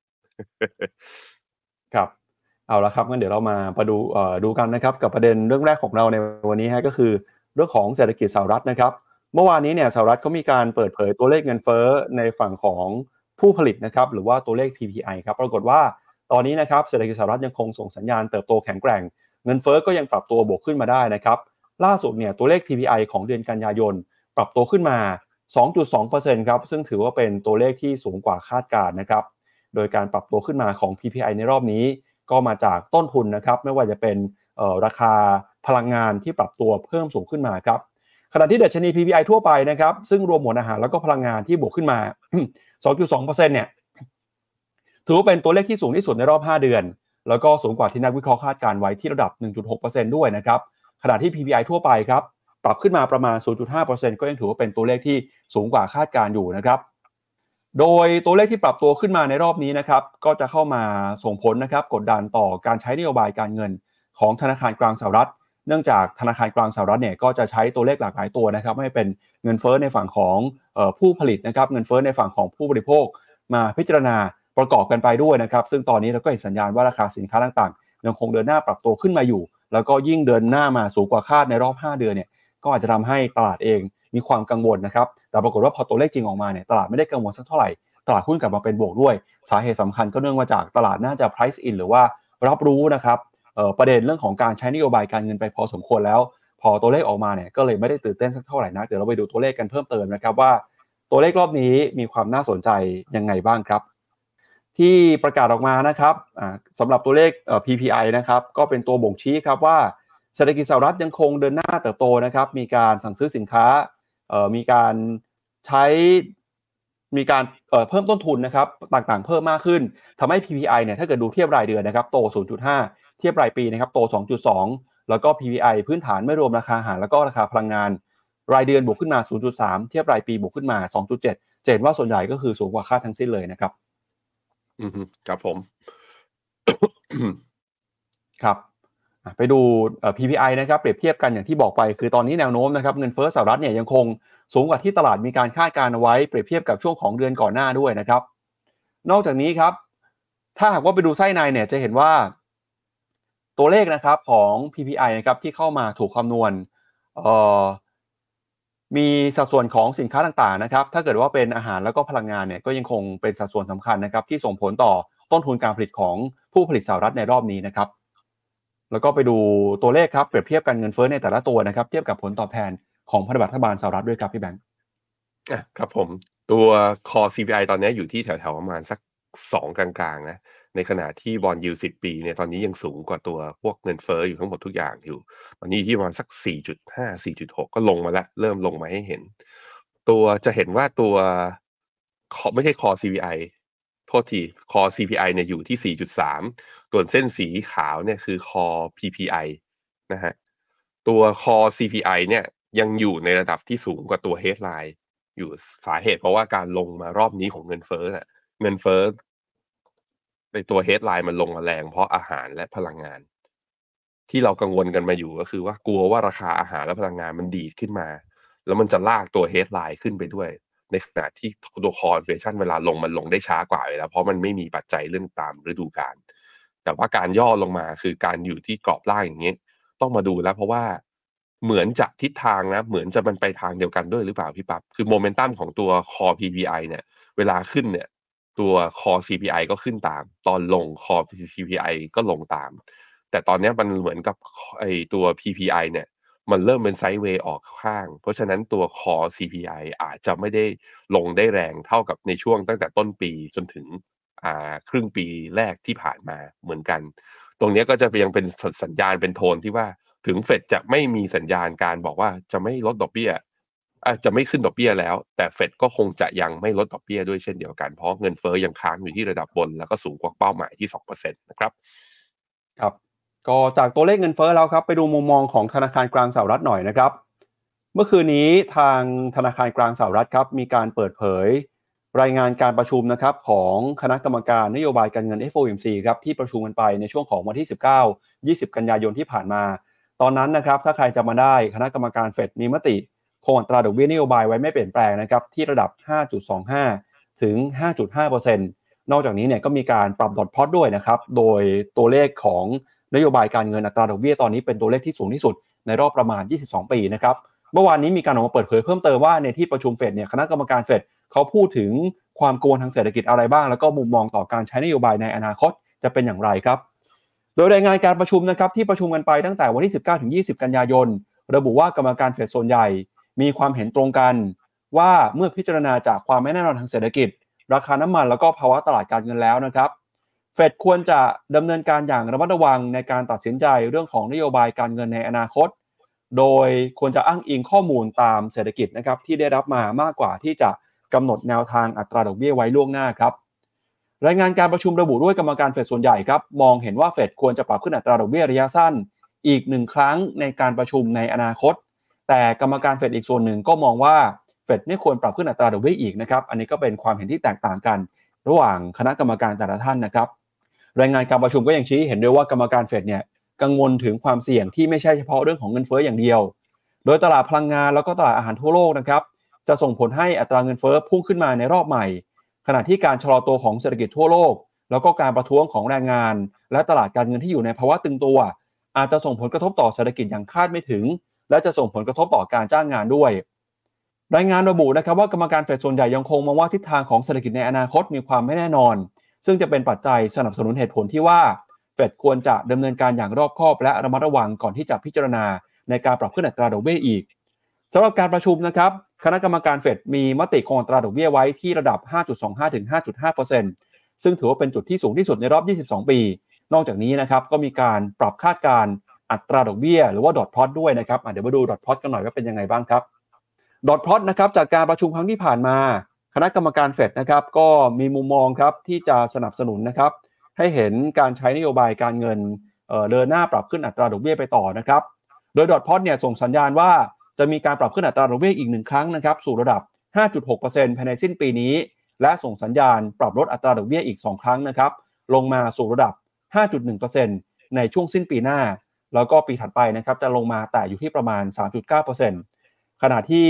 ครับเอาละครับงั้นเดี๋ยวเรามาประดูดูกันนะครับกับประเด็นเรื่องแรกของเราในวันนี้ฮะก็คือ เรื่องของเศรษฐกิจสหรัฐนะครับ เมื่อวานนี้เนี่ยสหรัฐเขามีการเปิดเผยตัวเลขเงินเฟ้อในฝั่งของผู้ผลิตนะครับหรือว่าตัวเลข PPI ครับปรากฏว่าตอนนี้นะครับเศรษฐกิจสหรัฐยังคงส่งสัญญาณเติบโตแข็งแกร่ง เงินเฟ้อก็ยังปรับตัวบวกขึ้นมาได้นะครับล่าสุดเนี่ยตัวเลข PPI ของเดือนกันยายน ปรับตัวขึ้นมา 2.2%ครับซึ่งถือว่าเป็นตัวเลขที่สูงกว่าคาดการณ์นะครับ โดยการปรับตัวขึ้นมาของ PPI ในรอบนี้ ก็มาจากต้นทุนนะครับ ไม่ว่าจะเป็นราคาพลังงานที่ปรับตัวเพิ่มสูงขึ้นมาครับขณะที่ดัชนี PPI ทั่วไปนะครับ ซึ่งรวมหมวดอาหารแล้วก็พลังงานที่บวกขึ้นมา 2.2%เนี่ยถือว่าเป็นตัวเลขที่สูงที่สุดในรอบ 5 เดือน แล้วก็สูงกว่าที่นักวิเคราะห์คาดการไว้ที่ระดับ 1.6%ด้วยนะครับขณะที่ PPI ทั่วไปครับ ปรับขึ้นมาประมาณ 0.5%ก็ยังถือว่าเป็นตัวเลขที่สูงกว่าคาดการอยู่นะครับ โดยตัวเลขที่ปรับตัวขึ้นมาในรอบนี้นะครับก็จะเข้ามาส่งผลนะครับกดดันต่อการใช้นโยบายการเงินของธนาคารกลางสหรัฐ เนื่องจากธนาคารกลางสหรัฐเนี่ยก็จะใช้ตัวเลขหลากหลายตัวนะครับไม่เป็นเงินเฟ้อในฝั่งของออผู้ผลิตนะครับเงินเฟ้อในฝั่งของผู้บริโภค มาพิจารณาประกอบกันไปด้วยนะครับ ซึ่งตอนนี้เราก็เห็นสัญญาณว่าราคาสินค้าต่างๆ ยังคงเดินหน้าปรับตัวขึ้นมาอยู่ แล้วก็ยิ่งเดินหน้ามาสูงกว่าคาดในรอบ 5 เดือนเนี่ยก็อาจจะทำให้ตลาดเอง มีความกังวลนะครับ แต่ปรากฏว่าพอตัวเลขจริงออกมาเนี่ยตลาดไม่ได้กังวลสักเท่าไหร่ ตลาดหุ้นกลับมาเป็นบวกด้วย สาเหตุสำคัญก็เนื่องมาจากตลาดน่าจะ price in หรือว่ารับรู้นะครับประเด็นเรื่องของการใช้นโยบายการเงินไปพอสมควรแล้ว พอตัวเลขออกมาเนี่ยก็เลยไม่ได้ตื่นเต้นสักเท่าไหร่นะเดี๋ยวเราไปดูตัวเลขกันเพิ่มเติมนะครับว่า ตัวเลขรอบนี้มีความน่าสนใจยังไงบ้างครับ ที่ประกาศออกมานะครับสำหรับตัวเลข PPI นะครับก็เป็นตัวบ่งชี้ครับว่าเศรษฐกิจสหรัฐยังคงเดินหน้าเติบโตนะครับมีการสั่งซื้อสินค้า มีการใช้มีการเอ่อเพิ่มต้นทุนนะครับต่างๆ เพิ่มมากขึ้นทำให้ PPI เนี่ยถ้าเกิดดูเทียบรายเดือนนะครับโต 0.5 เทียบรายปีนะครับโต 2.2 แล้วก็ PPI พื้นฐานไม่รวมราคาอาหารแล้วก็ราคาพลังงาน รายเดือนบวกขึ้นมา 0.3 เทียบรายปีบวกขึ้นมา 2.7เห็นว่าส่วนใหญ่ก็คือสูงกว่าคาดทั้งสิ้นเลยนะครับ อืมครับผม ครับ ไปดู PPI นะครับเปรียบเทียบกันอย่างที่บอกไป คือตอนนี้แนวโน้มนะครับเงินเฟ้อสหรัฐเนี่ยยังคงสูงกว่าที่ตลาดมีการคาดการเอาไว้เปรียบเทียบกับช่วงของเดือนก่อนหน้าด้วยนะครับ นอกจากนี้ครับ ถ้าหากว่าไปดูไส้ในเนี่ยจะเห็นว่า ตัวเลขนะครับของ PPI นะครับที่เข้ามาถูกคำนวณมีสัดส่วนของสินค้าต่างๆนะครับ ถ้าเกิดว่าเป็นอาหารแล้วก็พลังงานเนี่ยก็ยังคงเป็นสัดส่วนสำคัญนะครับที่ส่งผลต่อต้นทุนการผลิตของผู้ผลิตสหรัฐในรอบนี้นะครับ แล้วก็ไปดูตัวเลขครับเปรียบเทียบกันเงินเฟ้อในแต่ละตัวนะครับ เทียบกับผลตอบแทนของพันธบัตรรัฐบาลสหรัฐด้วยครับพี่แบงค์ครับผมตัว core CPI ตอนนี้อยู่ที่แถวๆประมาณสักสองกลางๆนะในขณะที่บอลยูสิบปีเนี่ยตอนนี้ยังสูงกว่าตัวพวกเงินเฟ้ออยู่ทั้งหมดทุกอย่างอยู่ ตอนนี้ที่ประมาณสัก 4.5 4.6 ก็ลงมาแล้วเริ่มลงมาให้เห็น ตัวจะเห็นว่าตัวไม่ใช่คอ CPI โทษทีคอ CPI เนี่ยอยู่ที่ 4.3 ส่วนเส้นสีขาวเนี่ยคือคอ PPI นะฮะตัวคอ CPI เนี่ยยังอยู่ในระดับที่สูงกว่าตัว headline อยู่สาเหตุเพราะว่าการลงมารอบนี้ของเงินเฟ้อเงินเฟ้อในตัวเฮดไลน์มันลงมาแรงเพราะอาหารและพลังงาน ที่เรากังวลกันมาอยู่ก็คือว่ากลัวว่าราคาอาหารและพลังงานมันดีดขึ้นมา แล้วมันจะลากตัว headline ขึ้นไปด้วย ในขณะที่ตัว core inflation เวลาลงมันลงได้ช้ากว่าเลยแล้วเพราะมันไม่มีปัจจัยเรื่องตามฤดูกาลแต่ว่าการย่อลงมาคือการอยู่ที่กรอบล่างอย่างนี้ต้องมาดูแล้ว เพราะว่าเหมือนจะทิศทางนะเหมือนจะมันไปทางเดียวกันด้วยหรือเปล่าพี่ปั๊บคือโมเมนตัมของตัวคอ PPI เนี่ย เวลาขึ้นเนี่ย ตัว core CPI ก็ขึ้นตาม ตอนลง core CPI ก็ลงตาม แต่ตอนนี้มันเหมือนกับไอตัว PPI เนี่ย มันเริ่มเป็นไซด์เวย์ออกข้าง เพราะฉะนั้นตัว core CPI อาจจะไม่ได้ลงได้แรงเท่ากับในช่วงตั้งแต่ต้นปีจนถึงอ่าครึ่งปีแรกที่ผ่านมาเหมือนกัน ตรงนี้ก็จะยังเป็นสัญญาณเป็นโทนที่ว่าถึงเฟดจะไม่มีสัญญาณการบอกว่าจะไม่ลดดอกเบี้ยอาจจะไม่ขึ้นดอกเบี้ยแล้ว แต่เฟดก็คงจะยังไม่ลดดอกเบี้ยด้วยเช่นเดียวกัน เพราะเงินเฟอ้อยังค้างอยู่ที่ระดับบน แล้วก็สูงกว่าเป้าหมายที่2%นะครับ ครับ ก็จากตัวเลขเงินเฟ้อแล้วครับ ไปดูมุมมองของธนาคารกลางสหรัฐหน่อยนะครับ เมื่อคืนนี้ทางธนาคารกลางสหรัฐครับมีการเปิดเผย รายงานการประชุมนะครับของคณะกรรมการนโยบายการเงิน FOMC ครับที่ประชุมกันไปในช่วงของวันที่ 19 20 กันยายนที่ผ่านมา ตอนนั้นนะครับถ้าใครจะมาได้คณะกรรมการเฟดมีมติคงอัตราดอกเบี้ยนโยบายไว้ไม่เปลี่ยนแปลงนะครับที่ระดับ 5.25 ถึง 5.5%นอกจากนี้เนี่ยก็มีการปรับดอทพอตด้วยนะครับโดยตัวเลขของ นโยบายการเงินอัตราดอกเบี้ยตอนนี้เป็นตัวเลขที่สูงที่สุดในรอบประมาณ 22 ปีนะครับเมื่อวานนี้มีการออกมาเปิดเผยเพิ่มเติมว่าในที่ประชุมเฟดเนี่ยคณะกรรมการเฟดเขาพูดถึงความกังวลทางเศรษฐกิจอะไรบ้าง แล้วก็มุมมองต่อการใช้นโยบายในอนาคตจะเป็นอย่างไรครับ โดยรายงานการประชุมนะครับที่ประชุมกันไปตั้งแต่วันที่ 19-20 กันยายน ระบุว่ากรรมการเฟดส่วนใหญ่ มีความเห็นตรงกัน ว่าเมื่อพิจารณาจากความไม่แน่นอนทางเศรษฐกิจ ราคาน้ำมันแล้วก็ภาวะตลาดการเงินแล้วนะครับ ฟดควรจะดำเนินการอย่างระมัดระวังในการตัดสินใจเรื่องของนโยบายการเงินในอนาคต โดยควรจะอ้างอิงข้อมูลตามเศรษฐกิจนะครับที่ได้รับมามากกว่าที่จะกำหนดแนวทางอัตราดอกเบี้ยไว้ล่วงหน้าครับ รายงานการประชุมระบุด้วยกรรมการเฟดส่วนใหญ่ครับมองเห็นว่าเฟดควรจะปรับขึ้นอัตราดอกเบี้ยระยะสั้น อีกหนึ่งครั้งในการประชุมในอนาคต แต่กรรมการเฟดอีกส่วนหนึ่งก็มองว่าเฟดไม่ควรปรับขึ้นอัตราดอกเบี้ยอีกนะครับ อันนี้ก็เป็นความเห็นที่แตกต่างกัน ระหว่างคณะกรรมการแต่ละท่านนะครับ รายงานการประชุมก็ยังชี้เห็นด้วยว่ากรรมการเฟดเนี่ยกังวลถึงความเสี่ยงที่ไม่ใช่เฉพาะเรื่องของเงินเฟ้ออย่างเดียว โดยตลาดพลังงานแล้วก็ตลาดอาหารทั่วโลกนะครับจะส่งผลให้อัตราเงินเฟ้อพุ่งขึ้นมาในรอบใหม่ ขณะที่การชะลอตัวของเศรษฐกิจทั่วโลก แล้วก็การประท้วงของแรงงาน และตลาดการเงินที่อยู่ในภาวะตึงตัว อาจจะส่งผลกระทบต่อเศรษฐกิจอย่างคาดไม่ถึง และจะส่งผลกระทบต่อการจ้างงานด้วย รายงานระบุนะครับว่ากรรมการเฟดส่วนใหญ่ยังคงมองว่าทิศทางของเศรษฐกิจในอนาคตมีความไม่แน่นอน ซึ่งจะเป็นปัจจัยสนับสนุนเหตุผลที่ว่าเฟดควรจะดำเนินการอย่างรอบคอบและระมัดระวังก่อนที่จะพิจารณาในการปรับขึ้นอัตราดอกเบี้ยอีกสำหรับการประชุมนะครับคณะกรรมการเฟดมีมติคงอัตราดอกเบี้ยไว้ที่ระดับ 5.25ถึง5.5%ซึ่งถือว่าเป็นจุดที่สูงที่สุดในรอบ 22 ปี นอกจากนี้นะครับก็มีการปรับคาดการอัตราดอกเบี้ยหรือว่าดอทพอตด้วยนะครับเดี๋ยวมาดูดอทพอตกันหน่อยว่าเป็นยังไงบ้างครับดอทพอตนะครับจากการประชุมครั้งที่ผ่านมา ณะกรรมการเฟดนะครับก็มีมุมมองครับที่จะสนับสนุนนะครับให้เห็นการใช้นโยบายการเงินเดินหน้าปรับขึ้นอัตราดอกเบี้ยไปต่อนะครับ โดยดอทพอตเนี่ยส่งสัญญาณว่าจะมีการปรับขึ้นอัตราดอกเบี้ยอีกหนึ่งครั้งนะครับสู่ระดับ 5.6%ภายในสิ้นปีนี้ และส่งสัญญาณปรับลดอัตราดอกเบี้ยอีก 2 ครั้งนะครับลงมาสู่ระดับ 5.1%ในช่วงสิ้นปีหน้า แล้วก็ปีถัดไปนะครับจะลงมาแต่อยู่ที่ประมาณ 3.9% ขณะที่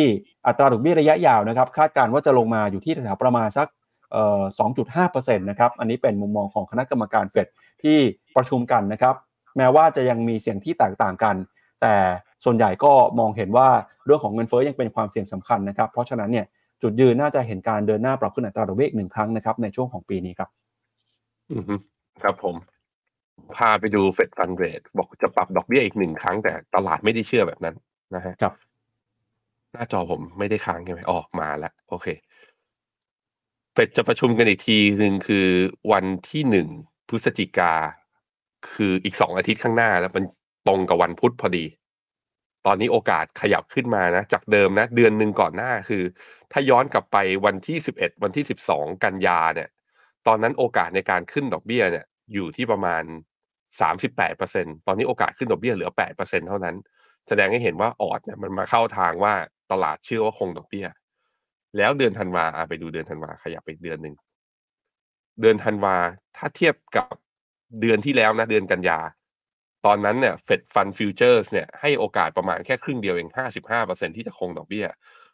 อัตราดอกเบี้ยระยะยาวนะครับคาดการณ์ว่าจะลงมาอยู่ที่แถวประมาณสัก2.5%นะครับอันนี้เป็นมุมมองของคณะกรรมการเฟดที่ประชุมกันนะครับ แม้ว่าจะยังมีเสียงที่แตกต่างกัน แต่ส่วนใหญ่ก็มองเห็นว่าเรื่องของเงินเฟ้อยังเป็นความเสี่ยงสำคัญนะครับ เพราะฉะนั้นเนี่ยจุดยืนน่าจะเห็นการเดินหน้าปรับขึ้นอัตราดอกเบี้ยอีกหนึ่งครั้งนะครับในช่วงของปีนี้ครับอือครับผม พาไปดูเฟดฟันเรทบอกจะปรับดอกเบี้ยอีกหนึ่งครั้งแต่ตลาดไม่ได้เชื่อแบบนั้นนะฮะครับ หน้าจอผมไม่ได้ค้างใช่ไหมออกมาแล้ว โอเคเฟดจะประชุมกันอีกทีหนึ่งคือวันที่หนึ่งพฤศจิกา คืออีกสองอาทิตย์ข้างหน้าแล้วมันตรงกับวันพุธพอดี ตอนนี้โอกาสขยับขึ้นมานะ จากเดิมนะ เดือนหนึ่งก่อนหน้าคือ ถ้าย้อนกลับไปวันที่สิบเอ็ดวันที่สิบสองกันยาเนี่ย ตอนนั้นโอกาสในการขึ้นดอกเบี้ยเนี่ย อยู่ที่ประมาณสามสิบแปดเปอร์เซ็นตอนนี้โอกาสขึ้นดอกเบี้ยเหลือแปดเปอร์เซ็นเท่านั้น แสดงให้เห็นว่าออดเนี่ยมันมาเข้าทางว่า ตลาดเชื่อว่าคงดอกเบี้ย แล้วเดือนธันวาไปดูเดือนธันวาขยับไปเดือนหนึ่งเดือนธันวาถ้าเทียบกับเดือนที่แล้วนะเดือนกันยา ตอนนั้นเนี่ย Fed Funds Futures เนี่ยให้โอกาสประมาณแค่ครึ่งเดียวเองห้าสิบห้าเปอร์เซ็นที่จะคงดอกเบี้ย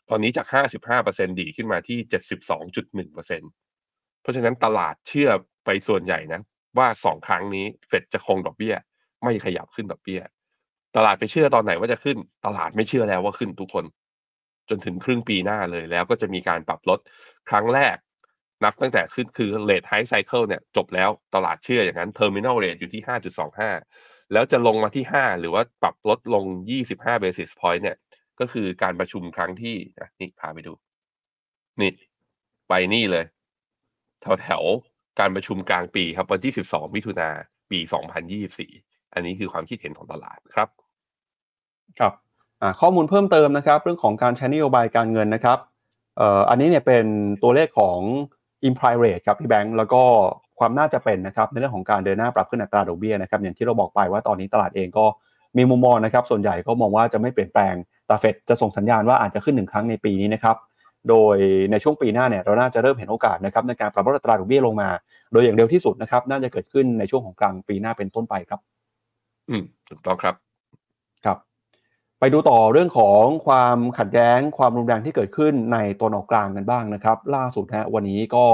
ตอนนี้จากห้าสิบห้าเปอร์เซ็นดีขึ้นมาที่เจ็ดสิบสองจุดหนึ่งเปอร์เซ็นเพราะฉะนั้นตลาดเชื่อไปส่วนใหญ่นะ ว่าสองครั้งนี้เฟดจะคงดอกเบี้ย ไม่ขยับขึ้นดอกเบี้ย ตลาดไปเชื่อตอนไหนว่าจะขึ้น ตลาดไม่เชื่อแล้วว่าขึ้นทุกคน จนถึงครึ่งปีหน้าเลย แล้วก็จะมีการปรับลดครั้งแรก นับตั้งแต่ขึ้นคือ rate hike cycle เนี่ยจบแล้วตลาดเชื่ออย่างนั้น terminal rate อยู่ที่ 5.25 แล้วจะลงมาที่ 5 หรือว่าปรับลดลง 25 basis point เนี่ย ก็คือการประชุมครั้งที่นี่พาไปดู นี่ ไปนี่เลย แถวแถวการประชุมกลางปีครับวันที่ 12 มิถุนาปี 2024 อันนี้คือความคิดเห็นของตลาดครับ ครับ ข้อมูลเพิ่มเติมนะครับ เรื่องของการใช้นโยบายการเงินนะครับอันนี้เนี่ยเป็นตัวเลขของ implied rate ครับพี่แบงค์แล้วก็ความน่าจะเป็นนะครับในเรื่องของการเดินหน้าปรับขึ้นอัตราดอกเบี้ยนะครับอย่างที่เราบอกไปว่าตอนนี้ตลาดเองก็มีมุมมองนะครับ ส่วนใหญ่ก็มองว่าจะไม่เปลี่ยนแปลงตาเฟดจะส่งสัญญาณว่าอาจจะขึ้นหนึ่งครั้งในปีนี้นะครับโดยในช่วงปีหน้าเนี่ยเราน่าจะเริ่มเห็นโอกาสนะครับในการปรับลดอัตราดอกเบี้ยลงมา โดยอย่างเร็วที่สุดนะครับน่าจะเกิดขึ้นในช่วงของกลางปีหน้าเป็นต้นไปครับ อืมถูกต้องครับครับ ไปดูต่อเรื่องของความขัดแย้งความรุนแรงที่เกิดขึ้นในตอนออกกลางกันบ้างนะครับ ล่าสุดนะวันนี้ก็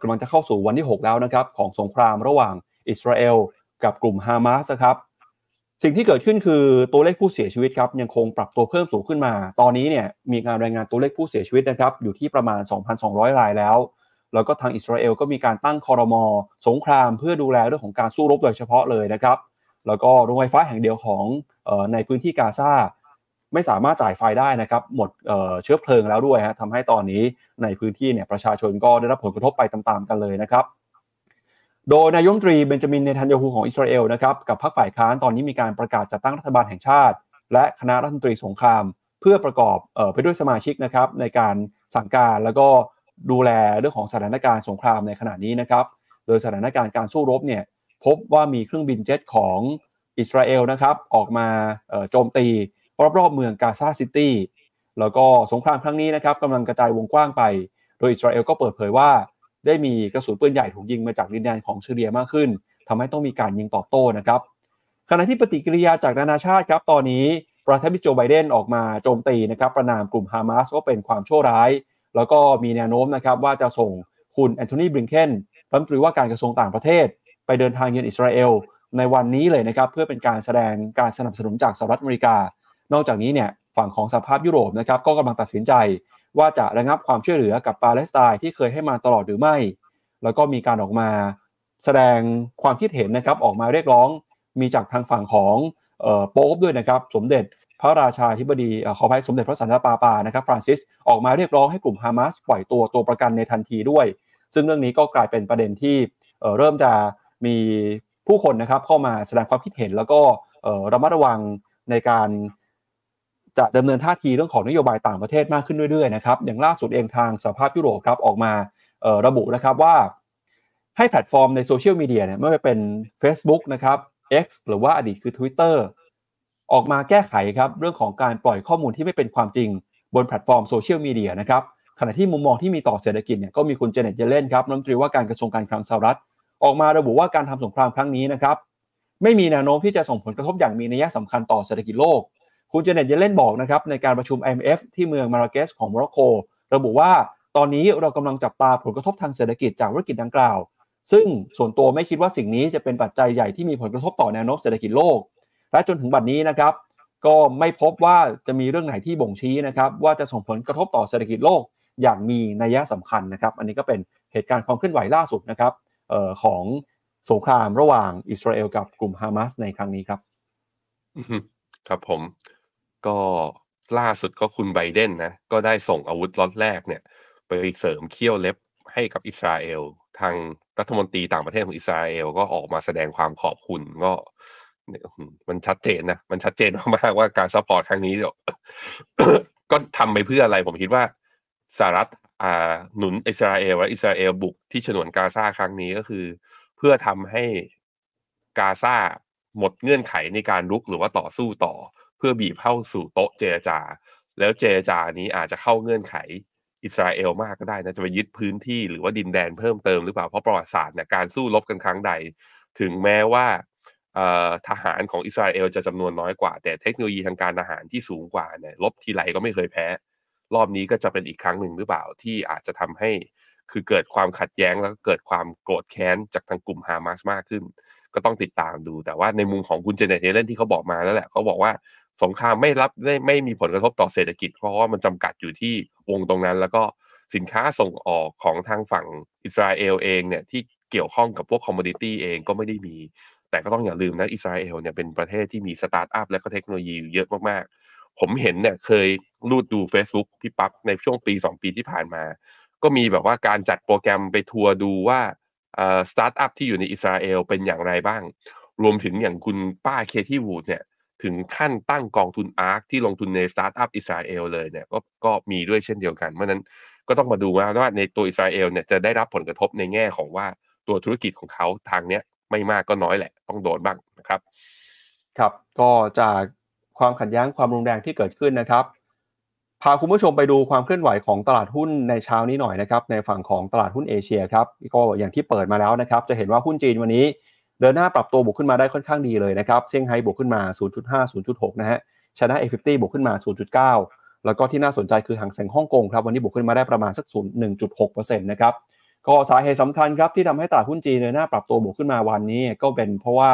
กำลังจะเข้าสู่วันที่ 6 แล้วนะครับของสงครามระหว่างอิสราเอลกับกลุ่มฮามาสครับสิ่งที่เกิดขึ้นคือตัวเลขผู้เสียชีวิตครับยังคงปรับตัวเพิ่มสูงขึ้นมา ตอนนี้เนี่ยมีการรายงานตัวเลขผู้เสียชีวิตนะครับอยู่ที่ประมาณ 2,200 รายแล้ว แล้วก็ทางอิสราเอลก็มีการตั้งคอรมอสงครามเพื่อดูแลเรื่องของการสู้รบโดยเฉพาะเลยนะครับ แล้วก็โรงไฟฟ้าแห่งเดียวของในพื้นที่กาซาไม่สามารถจ่ายไฟได้นะครับ หมดเชื้อเพลิงแล้วด้วยฮะทำให้ตอนนี้ในพื้นที่เนี่ยประชาชนก็ได้รับผลกระทบไปตามๆกันเลยนะครับ โดยนายมตรีเบนจามินเนทันยาฮูของอิสราเอลนะครับกับพรรคฝ่ายค้านตอนนี้มีการประกาศจัดตั้งรัฐบาลแห่งชาติ และคณะรัฐมนตรีสงคราม เพื่อประกอบออไปด้วยสมาชิกนะครับในการสั่งการแล้วก็ดูแลเรื่องของสถานการณ์สงครามในขณะนี้นะครับ โดยสถานการณ์การสู้รบเนี่ย พบว่ามีเครื่องบินเจ็ตของอิสราเอลนะครับออกมาโจมตีรอบๆเมืองกาซาซิตี้แล้วก็สงครามครั้งนี้นะครับกำลังกระจายวงกว้างไป โดยอิสราเอลก็เปิดเผยว่า ได้มีกระสุนปืนใหญ่ถูกยิงมาจากดินแดนของซีเรียมากขึ้นทำให้ต้องมีการยิงตอบโต้นะครับขณะที่ปฏิกิริยาจากนานาชาติครับตอนนี้ประธานาธิบดีโจไบเดนออกมาโจมตีนะครับประนามกลุ่มฮามาสว่าเป็นความชั่วร้าย แล้วก็มีแนวโน้มนะครับว่าจะส่งคุณแอนโทนีบริงเคนรัฐมนตรีว่าการกระทรวงต่างประเทศ ไปเดินทางเยือนอิสราเอลในวันนี้เลยนะครับเพื่อเป็นการแสดงการสนับสนุนจากสหรัฐอเมริกา นอกจากนี้เนี่ยฝั่งของสหภาพยุโรปนะครับก็กำลังตัดสินใจว่าจะระงับความช่วยเหลือกับปาเลสไตน์ที่เคยให้มาตลอดหรือไม่ แล้วก็มีการออกมาแสดงความคิดเห็นนะครับออกมาเรียกร้องมีจากทางฝั่งของโป๊ปด้วยนะครับสมเด็จพระราชาธิบดีขออภัยสมเด็จพระสันตะปาปานะครับฟรานซิสออกมาเรียกร้องให้กลุ่มฮามาสปล่อยตัวตัวประกันในทันทีด้วย ซึ่งเรื่องนี้ก็กลายเป็นประเด็นที่เริ่มจะ มีผู้คนนะครับเข้ามาแสดงความคิดเห็น แล้วก็ระมัดระวังในการจะดำเนินท่าทีเรื่องของนโยบายต่างประเทศมากขึ้นเรื่อยๆนะครับอย่างล่าสุดเองทางสหภาพยุโรปครับออกมาระบุนะครับว่าให้แพลตฟอร์มในโซเชียลมีเดียเนี่ยไม่ว่าเป็น Facebook นะครับ X หรือว่าอดีตคือ Twitter ออกมาแก้ไขครับเรื่องของการปล่อยข้อมูลที่ไม่เป็นความจริงบนแพลตฟอร์มโซเชียลมีเดียนะครับขณะที่มุมมองที่มีต่อเศรษฐกิจเนี่ยก็มีคุณเจเน็ตเยเลนครับรัฐมนตรีว่าการกระทรวงการคลังสหรัฐ ออกมาระบุว่าการทำสงครามครั้งนี้นะครับไม่มีแนวโน้มที่จะส่งผลกระทบอย่างมีนัยสำคัญต่อเศรษฐกิจโลก คุณเจเน็ตเยเลนบอกนะครับในการประชุม IMF ที่เมืองมาราเกชของโมร็อกโก ระบุว่าตอนนี้เรากำลังจับตาผลกระทบทางเศรษฐกิจจากธุรกิจดังกล่าว ซึ่งส่วนตัวไม่คิดว่าสิ่งนี้จะเป็นปัจจัยใหญ่ที่มีผลกระทบต่อแนวโน้มเศรษฐกิจโลก และจนถึงบัดนี้นะครับ ก็ไม่พบว่าจะมีเรื่องไหนที่บ่งชี้นะครับว่าจะส่งผลกระทบต่อเศรษฐกิจโลกอย่างมีนัยสำคัญนะครับ อันนี้ก็เป็นเหตุการณ์ความเคลื่อนไหวล่าสุดนะครับ ของสงครามระหว่างอิสราเอลกับกลุ่มฮามาสในครั้งนี้ครับครับผมก็ล่าสุดก็คุณไบเดนนะ ก็ได้ส่งอาวุธล็อตแรกเนี่ย ไปเสริมเขี้ยวเล็บให้กับอิสราเอล ทางรัฐมนตรีต่างประเทศของอิสราเอลก็ออกมาแสดงความขอบคุณก็มันชัดเจนนะ มันชัดเจนมากๆว่าการ support ครั้งนี้ก็ทำไปเพื่ออะไรผมคิดว่าสหรัฐ หนุนอิสราเอลและอิสราเอลบุกที่ฉนวนกาซาครั้งนี้ก็คือ เพื่อทำให้กาซาหมดเงื่อนไขในการรุกหรือว่าต่อสู้ต่อ เพื่อบีบเข้าสู่โต๊ะเจรจา แล้วเจรจานี้อาจจะเข้าเงื่อนไขอิสราเอลมากก็ได้นะจะไปยึดพื้นที่หรือว่าดินแดนเพิ่มเติมหรือเปล่าเพราะประวัติศาสตร์เนี่ยการสู้รบกันครั้งใด ถึงแม้ว่าทหารของอิสราเอลจะจำนวนน้อยกว่า แต่เทคโนโลยีทางการทหารที่สูงกว่าเนี่ยลบทีไรก็ไม่เคยแพ้ รอบนี้ก็จะเป็นอีกครั้งหนึ่งหรือเปล่าที่อาจจะทำให้คือเกิดความขัดแย้งแล้วก็เกิดความโกรธแค้นจากทางกลุ่มฮามาสมากขึ้น ก็ต้องติดตามดู แต่ว่าในมุมของคุณเจเนตเยเลนที่เขาบอกมาแล้วแหละเขาบอกว่าสงครามไม่รับไม่ไม่มีผลกระทบต่อเศรษฐกิจ เพราะว่ามันจำกัดอยู่ที่วงตรงนั้น แล้วก็สินค้าส่งออกของทางฝั่งอิสราเอลเองเนี่ยที่เกี่ยวข้องกับพวก commodity เองก็ไม่ได้มี แต่ก็ต้องอย่าลืมนะอิสราเอลเนี่ยเป็นประเทศที่มีสตาร์ทอัพและก็เทคโนโลยีเยอะมากๆ ผมเห็นเนี่ยเคยรูดดู Facebook พี่ปั๊บในช่วงปี 2 ปีที่ผ่านมา ก็มีแบบว่าการจัดโปรแกรมไปทัวร์ดูว่าสตาร์ทอัพที่อยู่ในอิสราเอลเป็นอย่างไรบ้าง รวมถึงอย่างคุณป้าเคธี่วูดเนี่ยถึงขั้นตั้งกองทุน ARK ที่ลงทุนในสตาร์ทอัพอิสราเอลเลยเนี่ยก็ก็มีด้วยเช่นเดียวกัน เพราะนั้นก็ต้องมาดูว่าว่าในตัวอิสราเอลเนี่ยจะได้รับผลกระทบในแง่ของว่าตัวธุรกิจของเขาทางเนี้ยไม่มากก็น้อยแหละ ต้องโดนบ้างนะครับ ครับก็จาก ความขัดแย้งความรุนแรงที่เกิดขึ้นนะครับ พาคุณผู้ชมไปดูความเคลื่อนไหวของตลาดหุ้นในเช้านี้หน่อยนะครับ ในฝั่งของตลาดหุ้นเอเชียครับก็อย่างที่เปิดมาแล้วนะครับ จะเห็นว่าหุ้นจีนวันนี้ เดินหน้าปรับตัวบวกขึ้นมาได้ค่อนข้างดีเลยนะครับเซี่ยงไฮ้บวกขึ้นมา 0.5 0.6 นะฮะชนะ A50 บวกขึ้นมา 0.9 แล้วก็ที่น่าสนใจคือหางเซ็งฮ่องกงครับวันนี้บวกขึ้นมาได้ประมาณสัก 0.1.6%นะครับก็สาเหตุสำคัญครับที่ทำให้ตลาดหุ้นจีนเดินหน้าปรับตัวบวกขึ้นมาวันนี้ ก็เป็นเพราะว่า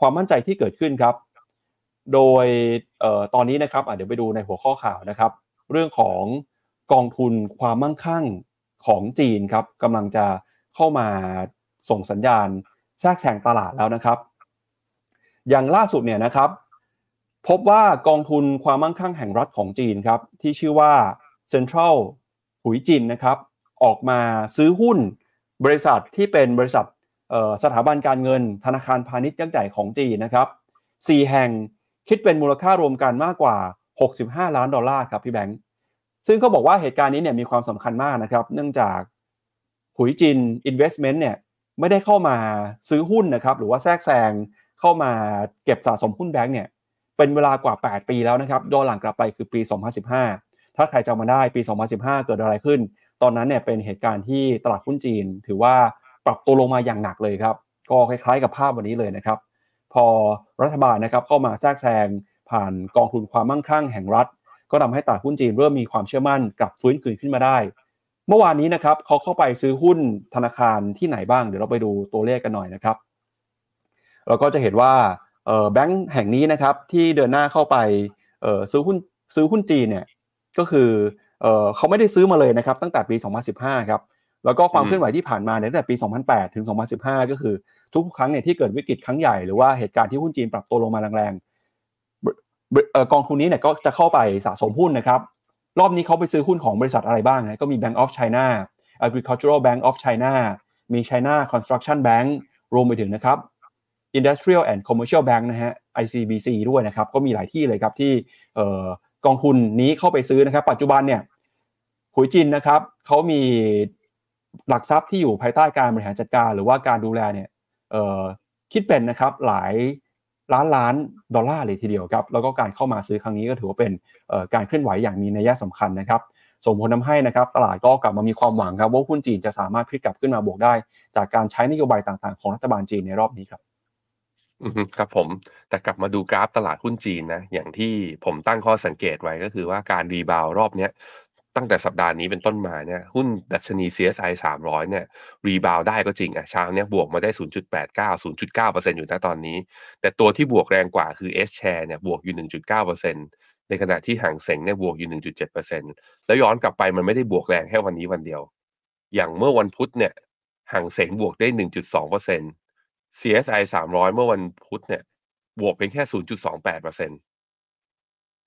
ความมั่นใจที่เกิดขึ้นครับ โดยออตอนนี้นะครับเดี๋ยวไปดูในหัวข้อข่าวนะครับ เรื่องของกองทุนความมั่งคั่งของจีนครับกำลังจะเข้ามาส่งสัญญาณแทรกแซงตลาดแล้วนะครับ อย่างล่าสุดเนี่ยนะครับ พบว่ากองทุนความมั่งคั่งแห่งรัฐของจีนครับ ที่ชื่อว่า Central หุยจินนะครับ ออกมาซื้อหุ้นบริษัทที่เป็นบริษัทสถาบันการเงินธนาคารพาณิชย์ยักษ์ใหญ่ของจีนนะครับ4แห่ง คิดเป็นมูลค่ารวมกันมากกว่า 65 ล้านดอลลาร์ครับพี่แบงค์ซึ่งเขาบอกว่าเหตุการณ์นี้เนี่ยมีความสำคัญมากนะครับ เนื่องจากหุยจิน Investment เนี่ยไม่ได้เข้ามาซื้อหุ้นนะครับ หรือว่าแทรกแซงเข้ามาเก็บสะสมหุ้นแบงก์เนี่ยเป็นเวลากว่า 8 ปีแล้วนะครับย้อนหลังกลับไปคือปี 2015 ถ้าใครจำมาได้ปี 2015 เกิดอะไรขึ้น ตอนนั้นเนี่ยเป็นเหตุการณ์ที่ตลาดหุ้นจีน ถือว่าปรับตัวลงมาอย่างหนักเลยครับ ก็คล้ายๆกับภาพวันนี้เลยนะครับ พอรัฐบาลนะครับเข้ามาแทรกแซงผ่านกองทุนความมั่งคั่งแห่งรัฐ ก็ทำให้ตลาดหุ้นจีนเริ่มมีความเชื่อมั่นกลับฟื้นคืนขึ้นมาได้ เมื่อวานนี้นะครับเขาเข้าไปซื้อหุ้นธนาคารที่ไหนบ้างเดี๋ยวเราไปดูตัวเลขกันหน่อยนะครับเราก็จะเห็นว่าแบงก์แห่งนี้นะครับที่เดินหน้าเข้าไปซื้อหุ้นซื้อหุ้นจีนเนี่ยก็คือเขาไม่ได้ซื้อมาเลยนะครับตั้งแต่ปี 2015 ครับ แล้วก็ความเคลื่อนไหวที่ผ่านมาตั้งแต่ปี 2008 ถึง 2015 ก็คือ ทุกครั้งเนี่ยที่เกิดวิกฤตครั้งใหญ่หรือว่าเหตุการณ์ที่หุ้นจีนปรับตัวลงมาแรงๆกองทุนนี้เนี่ยก็จะเข้าไปสะสมหุ้นนะครับ รอบนี้เขาไปซื้อหุ้นของบริษัทอะไรบ้างนะก็มี Bank of China Agricultural Bank of China มี China Construction Bank รวมไปถึงนะครับ Industrial and Commercial Bank นะฮะ ICBC ด้วยนะครับ ก็มีหลายที่เลยครับที่กองทุนนี้เข้าไปซื้อนะครับ ปัจจุบันเนี่ยหุยจินนะครับเขามี หลักทรัพย์ที่อยู่ภายใต้การบริหารจัดการ หรือว่าการดูแลเนี่ยคิดเป็นนะครับหลายล้านล้านดอลลาร์เลยทีเดียวครับแล้วก็การเข้ามาซื้อครั้งนี้ก็ถือว่าเป็นการเคลื่อนไหวอย่างมีนัยสำคัญนะครับส่งผลทาให้นะครับตลาดก็กลับมามีความหวังครับว่าหุ้นจีนจะสามารถพลิกกลับขึ้นมาบวกได้ จากการใช้นโยบายต่างๆ ของรัฐบาลจีนในรอบนี้ครับครับผมแต่กลับมาดูกราฟตลาดหุ้นจีนนะอย่างที่ผมตั้งข้อสังเกตไว้ก็คือว่าการ rebound รอบเนี้ย ตั้งแต่สัปดาห์นี้เป็นต้นมาเนี่ยหุ้นดัชนี CSI 300 เนี่ย rebound ได้ก็จริงอะเช้าเนี้ยบวกมาได้ 0.89 0.9%อยู่นะตอนนี้ แต่ตัวที่บวกแรงกว่าคือ H share เนี่ยบวกอยู่ 1.9%ในขณะที่ฮั่งเส็งเนี่ยบวกอยู่ 1.7%แล้วย้อนกลับไปมันไม่ได้บวกแรงแค่วันนี้วันเดียว อย่างเมื่อวันพุธเนี่ยห่างเสงบวกได้ 1.2% CSI 300 เมื่อวันพุธเนี่ยบวกเป็นแค่ 0.28%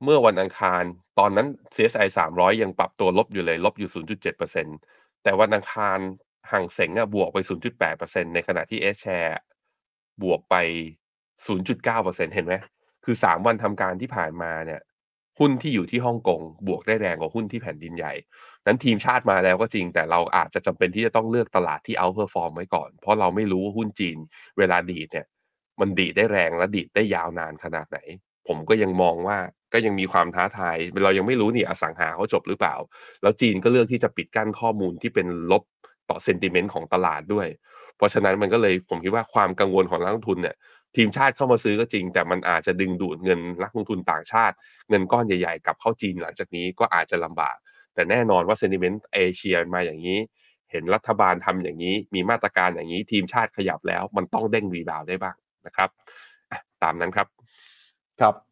เมื่อวันอังคาร ตอนนั้น CSI 300 ยังปรับตัวลบอยู่เลย ลบอยู่ 0.7%แต่วันอังคารห่างเสงอะบวกไป 0.8%ในขณะที่ S share บวกไป 0.9%เห็นไหม คือ 3 วันทำการที่ผ่านมาเนี่ย หุ้นที่อยู่ที่ฮ่องกง บวกได้แรงกว่าหุ้นที่แผ่นดินใหญ่ นั้นทีมชาติมาแล้วก็จริง แต่เราอาจจะจำเป็นที่จะต้องเลือกตลาดที่ outperform ไว้ก่อน เพราะเราไม่รู้ว่าหุ้นจีน เวลาดีดเนี่ย มันดีดได้แรงและดีดได้ยาวนานขนาดไหน ผมก็ยังมองว่า ก็ยังมีความท้าทาย เรายังไม่รู้นี่อสังหาเขาจบหรือเปล่า แล้วจีนก็เลือกที่จะปิดกั้นข้อมูลที่เป็นลบต่อ sentiment ของตลาดด้วย เพราะฉะนั้นมันก็เลยผมคิดว่าความกังวลของนักลงทุนเนี่ยทีมชาติเข้ามาซื้อก็จริง แต่มันอาจจะดึงดูดเงินนักลงทุนต่างชาติ เงินก้อนใหญ่ๆกลับเข้าจีนหลังจากนี้ก็อาจจะลำบาก แต่แน่นอนว่าเซนติเมนต์เอเชียมาอย่างนี้ เห็นรัฐบาลทำอย่างนี้ มีมาตรการอย่างนี้ ทีมชาติขยับแล้ว มันต้องเด้งรีบาวได้บ้างนะครับ ตามนั้นครับ ครับ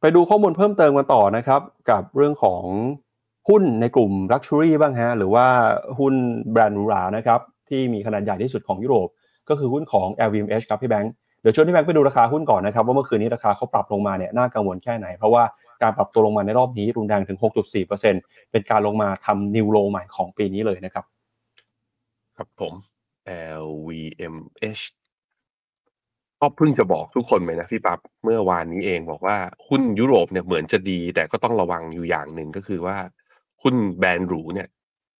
ไปดูข้อมูลเพิ่มเติมกันต่อนะครับกับเรื่องของหุ้นในกลุ่ม Luxury บ้างฮะหรือว่าหุ้นแบรนด์รูรานะครับที่มีขนาดใหญ่ที่สุดของยุโรป ก็คือหุ้นของ LVMH ครับพี่แบงค์เดี๋ยวชวนพี่แบงค์ไปดูราคาหุ้นก่อนนะครับว่าเมื่อคืนนี้ราคาเขาปรับลงมาเนี่ยน่ากังวลแค่ไหน เพราะว่าการปรับตัวลงมาในรอบนี้รุนแรงถึง 6.4%เป็นการลงมาทำนิวโลใหม่ของปีนี้เลยนะครับ ครับผม LVMH ก็เพิ่งจะบอกทุกคนไปนะพี่ปับ๊บเมื่อวานนี้เองบอกว่าหุ้นยุโรปเนี่ยเหมือนจะดี แต่ก็ต้องระวังอยู่อย่างหนึ่งก็คือว่าหุ้นแบรนด์หรูเนี่ย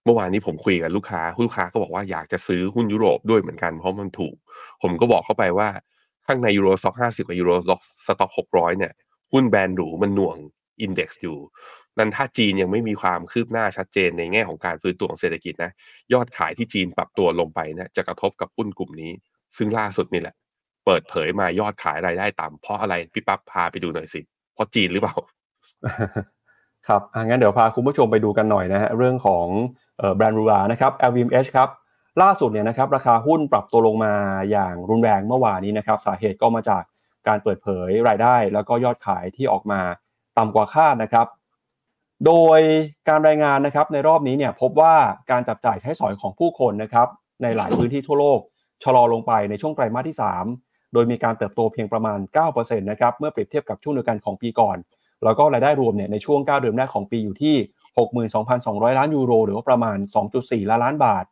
เมื่อวานนี้ผมคุยกับลูกค้าลูกค้าก็บอกว่าอยากจะซื้อหุ้นยุโรปด้วยเหมือนกันเพราะมันถูก ผมก็บอกเข้าไปว่าข้างในยูโรซ็อกห้าสิบกับยูโรสต็อกหกร้อยเนี่ยหุ้นแบรนด์หรูมันหน่วงอินเด็กซ์อยู่นั้นถ้าจีนยังไม่มีความคืบหน้าชัดเจนในแง่ของการฟื้นตัวของเศรษฐกิจนะยอดขายที่จีนปรับตัวลงไปนะจะกระทบกับหุ้นกลุ่มนี้ ซึ่งล่าสุดนี่แหละ เปิดเผยมายอดขายรายได้ต่ำเพราะอะไรพี่ปั๊บพาไปดูหน่อยสิ เพราะจีนหรือเปล่า ครับงั้นเดี๋ยวพาคุณผู้ชมไปดูกันหน่อยนะฮะเรื่องของแบรนด์รูรานะครับ LVMH ครับล่าสุดเนี่ยนะครับราคาหุ้นปรับตัวลงมาอย่างรุนแรงเมื่อวานนี้นะครับสาเหตุก็มาจากการเปิดเผยรายได้ แล้วก็ยอดขายที่ออกมาต่ำกว่าคาดนะครับ โดยการรายงานนะครับในรอบนี้เนี่ยพบว่าการจับจ่ายใช้สอยของผู้คนนะครับในหลายพื้นที่ทั่วโลกชะลอลงไปในช่วงไตรมาสที่ 3 โดยมีการเติบโตเพียงประมาณ 9%นะครับเมื่อเปรียบเทียบกับช่วงเดียวกันของปีก่อน แล้วก็รายได้รวมเนี่ยในช่วง 9 เดือนแรกของปีอยู่ที่ 62,200 ล้านยูโร หรือว่าประมาณ 2.4 ล้านล้านบาท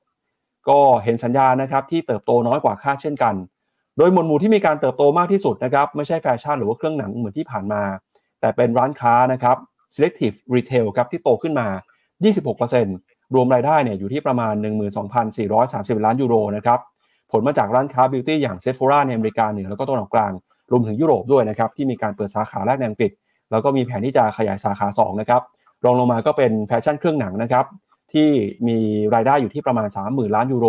ก็เห็นสัญญาณนะครับที่เติบโตน้อยกว่าคาดเช่นกัน โดยหมวดหมู่ที่มีการเติบโตมากที่สุดนะครับไม่ใช่แฟชั่นหรือว่าเครื่องหนังเหมือนที่ผ่านมา แต่เป็นร้านค้านะครับ selective retail ครับที่โตขึ้นมา 26%รวมรายได้เนี่ยอยู่ที่ประมาณ 12,430 ล้านยูโรนะครับ ผลมาจากร้านค้าบิวตี้อย่างเซฟ h ราในอเมริกาเหนือแล้วก็ตะวันออกกลางรวมถึงยุโรปด้วยนะครับที่มีการเปิดสาขาแรกในอังกฤษ แล้วก็มีแผนที่จะขยายสาขา2นะครับรองลงมาก็เป็นแฟชั่นเครื่องหนังนะครับที่มีรายได้อยู่ที่ประมาณ 30,000 ล้านยูโร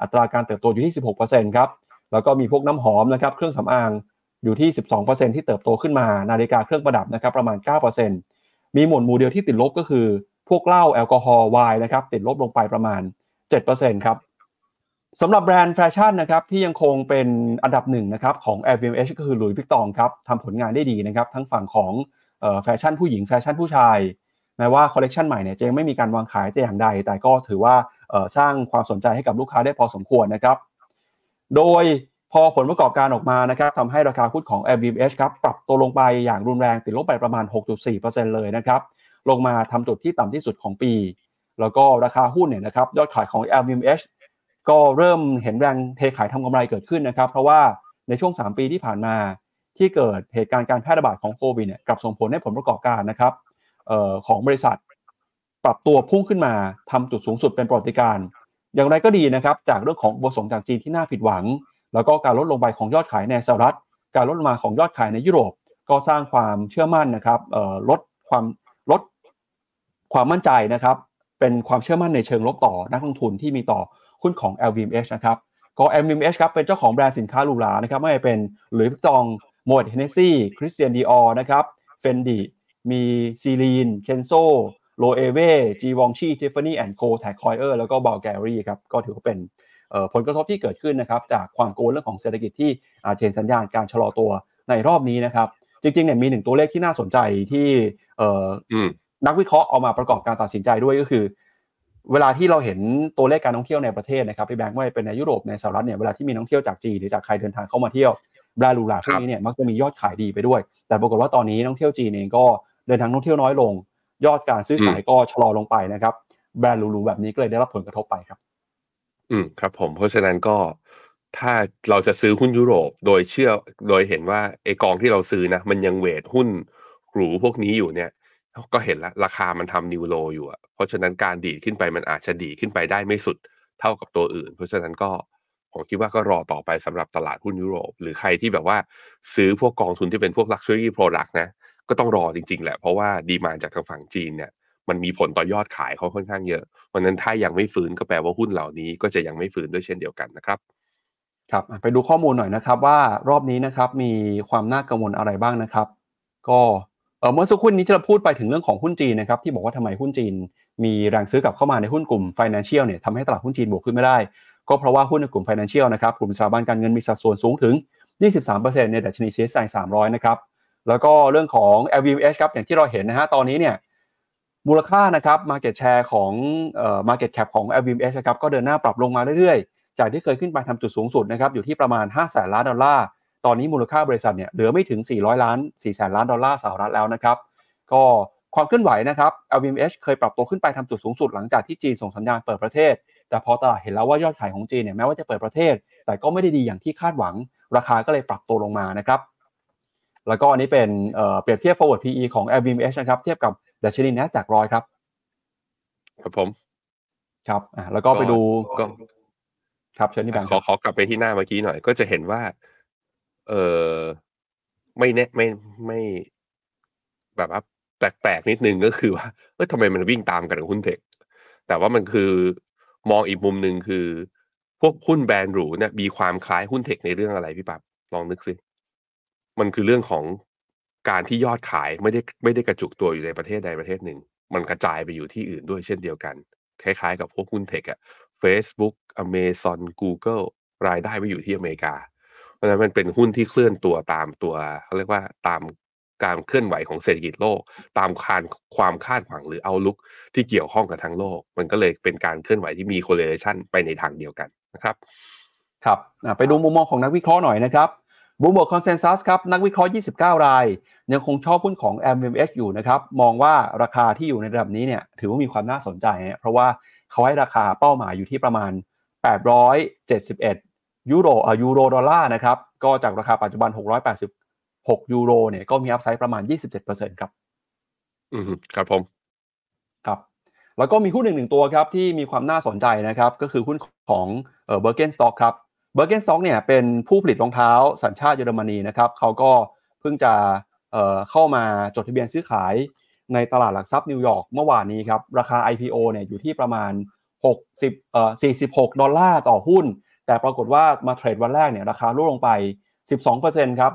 อัตราการเติบโตอยู่ที่ 16%ครับแล้วก็มีพวกน้ำหอมนะครับเครื่องสำอางอยู่ที่ 12%ที่เติบโตขึ้นมานาฬิกาเครื่องประดับนะครับประมาณ 9%มีหมวดหมู่เดียวที่ติดลบก็คือ พวกเหล้าแอลกอฮอล์ไวน์นะครับติดลบลงไปประมาณ 7%ครับ สำหรับแบรนด์แฟชั่นนะครับที่ยังคงเป็นอันดับหนึ่งนะครับของ LVMH ก็คือ Louis Vuitton ครับทำผลงานได้ดีนะครับทั้งฝั่งของแฟชั่นผู้หญิงแฟชั่นผู้ชายแม้ว่าคอลเลกชันใหม่เนี่ยจะยังไม่มีการวางขายแต่อย่างใด แต่ก็ถือว่าสร้างความสนใจให้กับลูกค้าได้พอสมควรนะครับ โดยพอผลประกอบการออกมานะครับทำให้ราคาหุ้นของ LVMH ครับปรับตัวลงไปอย่างรุนแรงติดลบไปประมาณ 6.4%เลยนะครับลงมาทำจุดที่ต่ำที่สุดของปี แล้วก็ราคาหุ้นเนี่ยนะครับยอดขายของ LVMH ก็เริ่มเห็นแรงเทขายทำกำไรเกิดขึ้นนะครับ เพราะว่าในช่วง 3 ปีที่ผ่านมาที่เกิดเหตุการณ์การแพร่ระบาดของโควิดเนี่ยกลับส่งผลให้ผลประกอบการนะครับออของบริษัท ปรับตัวพุ่งขึ้นมาทำจุดสูงสุดเป็นประวัติการ อย่างไรก็ดีนะครับ จากเรื่องของบทสงจากจีนที่น่าผิดหวัง แล้วก็การลดลงไปของยอดขายในสหรัฐ การลดลงมาของยอดขายในยุโรป ก็สร้างความเชื่อมั่นนะครับลดความลดความมั่นใจนะครับ เป็นความเชื่อมั่นในเชิงลบต่อนักลงทุนที่มีต่อ หุ้นของ LVMH นะครับก็ LVMH ครับเป็นเจ้าของแบรนด์สินค้าหรูหรานะครับไม่ว่าเป็น Louis Vuitton Moët Hennessy Christian Dior นะครับ Fendi มี Celine Kenzo Loewe Givenchy Tiffany & Co. TAG Heuer แล้วก็ Bvlgari ครับก็ถือว่าเป็นผลกระทบที่เกิดขึ้นนะครับจากความโกลเรื่องของเศรษฐกิจที่อาจเห็นสัญญาณการชะลอตัวในรอบนี้นะครับ จริงๆเนี่ยมีหนึ่งตัวเลขที่น่าสนใจที่นักวิเคราะห์เอามาประกอบการตัดสินใจด้วยก็คือ เวลาที่เราเห็นตัวเลขการท่องเที่ยวในประเทศนะครับพี่แบงค์ไม่เป็นในยุโรปในสหรัฐเนี่ยเวลาที่มีนักท่องเที่ยวจากจีนหรือจากใครเดินทางเข้ามาเที่ยวบรนด์ลูลาพวกนี้เนี่ยมักจะมียอดขายดีไปด้วย แต่ปรากฏว่าตอนนี้นักท่องเที่ยวจีนเองก็เดินทางท่องเที่ยวน้อยลง ยอดการซื้อขายก็ชะลอลงไปนะครับแบรนด์หรูๆแบบนี้ก็เลยได้รับผลกระทบไปครับ อืมครับ ผมเพราะฉะนั้นก็ถ้าเราจะซื้อหุ้นยุโรปโดยเชื่อโดยเห็นว่าไอกองที่เราซื้อนะมันยังเวทหุ้นหรูพวกนี้อยู่เนี่ย ก็เห็นแล้วราคามันทำนิวโลอยู่อะเพราะฉะนั้นการดีดขึ้นไปมันอาจจะดีขึ้นไปได้ไม่สุดเท่ากับตัวอื่น เพราะฉะนั้นก็ผมคิดว่าก็รอต่อไปสำหรับตลาดหุ้นยุโรป หรือใครที่แบบว่าซื้อพวกกองทุนที่เป็นพวก Luxury Product นะ ก็ต้องรอจริง ๆ แหละ เพราะว่าดีมาจากทางฝั่งจีนเนี่ยมันมีผลต่อยอดขายเขาค่อนข้างเยอะเพราะนั้นถ้ายังไม่ฟื้นก็แปลว่าหุ้นเหล่านี้ก็จะยังไม่ฟื้นด้วยเช่นเดียวกันนะครับครับไปดูข้อมูลหน่อยนะครับว่ารอบนี้นะครับมีความน่ากังวลอะไรบ้างนะครับ ก็ เมื่อสักครู่นี้ที่เราพูดไปถึงเรื่องของหุ้นจีนนะครับที่บอกว่าทำไมหุ้นจีน มีแรงซื้อกลับเข้ามาในหุ้นกลุ่ม Financial เนี่ยทำให้ตลาดหุ้นจีนบวกขึ้นไม่ได้ ก็เพราะว่าหุ้นในกลุ่ม Financial นะครับกลุ่มสถาบันการเงินมีสัดส่วนสูงถึง 23%ในดัชนี CSI 300 นะครับแล้วก็เรื่องของ LVMH ครับอย่างที่เราเห็นนะฮะตอนนี้เนี่ยมูลค่านะครับ Market Share ของเอ่อ Market Cap ของ LVMH นะครับก็เดินหน้าปรับลงมาเรื่อยๆ จากที่เคยขึ้นไปทำจุดสูงสุดนะครับอยู่ที่ประมาณ5แสนล้านดอลลาร์ ตอนนี้มูลค่าบริษัทเนี่ยเหลือไม่ถึง 400 ล้าน 4 แสนล้านดอลลาร์สหรัฐแล้วนะครับ ก็ความเคลื่อนไหวนะครับ LVMH เคยปรับตัวขึ้นไปทำจุดสูงสุดหลังจากที่จีนส่งสัญญาณเปิดประเทศ แต่พอตลาดเห็นแล้วว่ายอดขายของจีนเนี่ยแม้ว่าจะเปิดประเทศ แต่ก็ไม่ได้ดีอย่างที่คาดหวัง ราคาก็เลยปรับตัวลงมานะครับ แล้วก็อันนี้เป็นเปรียบเทียบ forward PE ของ LVMH นะครับ เทียบกับดัชนี NASDAQ ร้อยครับ ครับผม ครับอ่าแล้วก็ไปดูก็ครับเชิญที่แบงค์ขอขอกลับไปที่หน้าเมื่อกี้หน่อย ก็จะเห็นว่า เออไม่แน่ไม่ไม่แบบว่าแปลกๆนิดนึงก็คือว่าเออทำไมมันวิ่งตามกันกับหุ้นเทค แต่ว่ามันคือมองอีกมุมหนึ่งคือ พวกหุ้นแบรนด์หรูเนี่ยมีความคล้ายหุ้นเทคในเรื่องอะไรพี่ปับลองนึกสิมันคือเรื่องของการที่ยอดขายไม่ได้ไม่ได้กระจุกตัวอยู่ในประเทศใดประเทศหนึ่ง มันกระจายไปอยู่ที่อื่นด้วยเช่นเดียวกัน คล้ายๆ กับพวกหุ้นเทคอะ Facebook Amazon Google รายได้ไปอยู่ที่อเมริกา ราะฉะนั้นมันเป็นหุ้นที่เคลื่อนตัวตามตัวเขาเรียกว่าตามการเคลื่อนไหวของเศรษฐกิจโลก ตามคาดความคาดหวังหรือ outlook ที่เกี่ยวข้องกับทั้งโลก มันก็เลยเป็นการเคลื่อนไหวที่มี correlation ไปในทางเดียวกันนะครับครับไปดูมุมมองของนักวิเคราะห์หน่อยนะครับ Bloomberg consensus ครับนักวิเคราะห์ 29 ราย ยังคงชอบหุ้นของ LVMH อยู่นะครับ มองว่าราคาที่อยู่ในระดับนี้เนี่ยถือว่ามีความน่าสนใจ เพราะว่าเขาให้ราคาเป้าหมายอยู่ที่ประมาณ 871 ยูโรอ่ายูโรดอลลาร์นะครับก็จากราคาปัจจุบัน 686 ยูโรเนี่ยก็มี upside ประมาณ 27%ครับ อืมครับผม ครับ แล้วก็มีหุ้นหนึ่งหนึ่งตัวครับที่มีความน่าสนใจนะครับ ก็คือหุ้นของเออ Birkenstock ครับ Birkenstock เนี่ยเป็นผู้ผลิตรองเท้าสัญชาติเยอรมนีนะครับเขาก็เพิ่งจะเข้ามาจดทะเบียนซื้อขายในตลาดหลักทรัพย์นิวยอร์กเมื่อวานนี้ครับ ราคา IPO เนี่ยอยู่ที่ประมาณ 60เอ่อ46 ดอลลาร์ต่อหุ้น แต่ปรากฏว่ามาเทรดวันแรกเนี่ยราคาร่วงลงไป 12%ครับ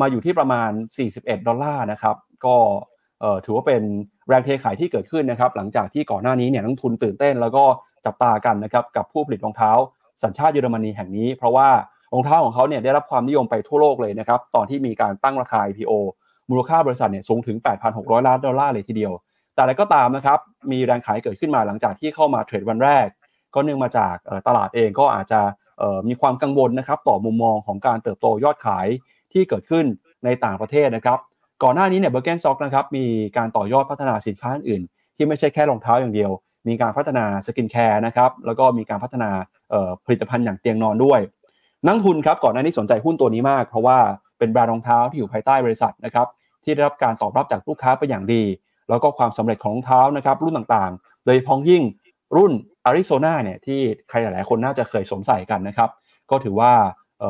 มาอยู่ที่ประมาณ 41 ดอลลาร์นะครับ ก็ถือว่าเป็นแรงเทขายที่เกิดขึ้นนะครับ หลังจากที่ก่อนหน้านี้เนี่ยนักทุนตื่นเต้น แล้วก็จับตากันนะครับกับผู้ผลิตรองเท้า สัญชาติเยอรมนีแห่งนี้ เพราะว่ารองเท้าของเขาเนี่ยได้รับความนิยมไปทั่วโลกเลยนะครับ ตอนที่มีการตั้งราคา IPO มูลค่าบริษัทเนี่ยสูงถึง 8,600 ล้านดอลลาร์เลยทีเดียว แต่อะไรก็ตามนะครับ มีแรงขายเกิดขึ้นมาหลังจากที่เข้ามาเทรดวันแรก ก็เนื่องมาจากตลาดเองก็อาจจะมีความกังวลนะครับต่อมุมมองของการเติบโตยอดขายที่เกิดขึ้นในต่างประเทศนะครับก่อนหน้านี้เนี่ย Birkenstock นะครับมีการต่อยอดพัฒนาสินค้าอื่น ที่ไม่ใช่แค่รองเท้าอย่างเดียว มีการพัฒนา skincare นะครับแล้วก็มีการพัฒนาผลิตภัณฑ์อย่างเตียงนอนด้วย นักลงทุนครับก่อนหน้านี้สนใจหุ้นตัวนี้มาก เพราะว่าเป็นแบรนด์รองเท้าที่อยู่ภายใต้บริษัทนะครับที่ได้รับการตอบรับจากลูกค้าเป็นอย่างดี แล้วก็ความสำเร็จของรองเท้านะครับรุ่นต่างๆ โดยพ้องยิ่งรุ่น อาริโซนาเนี่ยที่ใครหลายๆ คนน่าจะเคยสวมใส่กันนะครับ ก็ถือว่า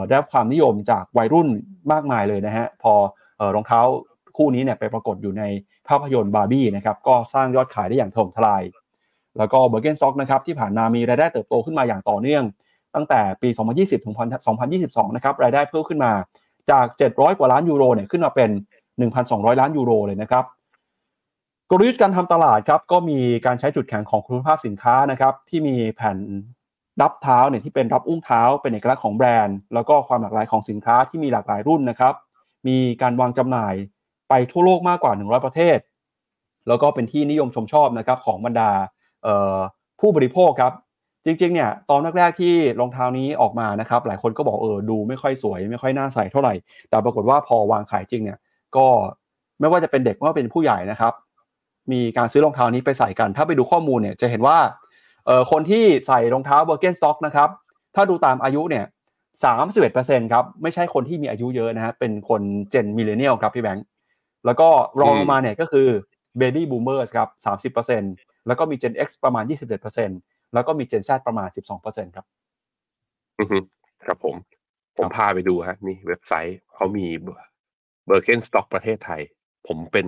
ได้รับความนิยมจากวัยรุ่นมากมายเลยนะฮะ พอรองเท้าคู่นี้เนี่ยไปปรากฏอยู่ในภาพยนตร์บาร์บี้นะครับ ก็สร้างยอดขายได้อย่างถล่มทลาย แล้วก็เบอร์เกนสต็อกนะครับที่ผ่านมามีรายได้เติบโตขึ้นมาอย่างต่อเนื่อง ตั้งแต่ปี 2020 ถึง 2022 นะครับ รายได้เพิ่มขึ้นมาจาก 700 กว่าล้านยูโรเนี่ยขึ้นมาเป็น 1,200 ล้านยูโรเลยนะครับ กลยุทธ์การทำตลาดครับก็มีการใช้จุดแข็งของคุณภาพสินค้านะครับที่มีแผ่นรับเท้าเนี่ยที่เป็นรับอุ้งเท้า เป็นเอกลักษณ์ของแบรนด์ แล้วก็ความหลากหลายของสินค้าที่มีหลากหลายรุ่นนะครับ มีการวางจำหน่ายไปทั่วโลกมากกว่า 100 ประเทศ แล้วก็เป็นที่นิยมชมชอบนะครับของบรรดาผู้บริโภคครับ จริงๆเนี่ยตอนแรกๆที่รองเท้านี้ออกมานะครับ หลายคนก็บอกเออดูไม่ค่อยสวย ไม่ค่อยน่าใส่เท่าไหร่ แต่ปรากฏว่าพอวางขายจริงเนี่ยก็ไม่ว่าจะเป็นเด็กไม่ว่าเป็นผู้ใหญ่นะครับ มีการซื้อรองเท้านี้ไปใส่กัน ถ้าไปดูข้อมูลเนี่ยจะเห็นว่าเออคนที่ใส่รองเท้า Birkenstock นะครับถ้าดูตามอายุเนี่ยสามสิบเอ็ดเปอร์เซ็นต์ครับไม่ใช่คนที่มีอายุเยอะนะฮะเป็นคน gen millennial ครับพี่แบงค์แล้วก็รองลงมาเนี่ยก็คือ Baby Boomers ครับ30%แล้วก็มี Gen X ประมาณ27%แล้วก็มี Gen Z ประมาณ12%ครับอือครับผมผมพาไปดูฮะนี่เว็บไซต์เขามีเบอร์เกนสต็อกประเทศไทย ผมเป็น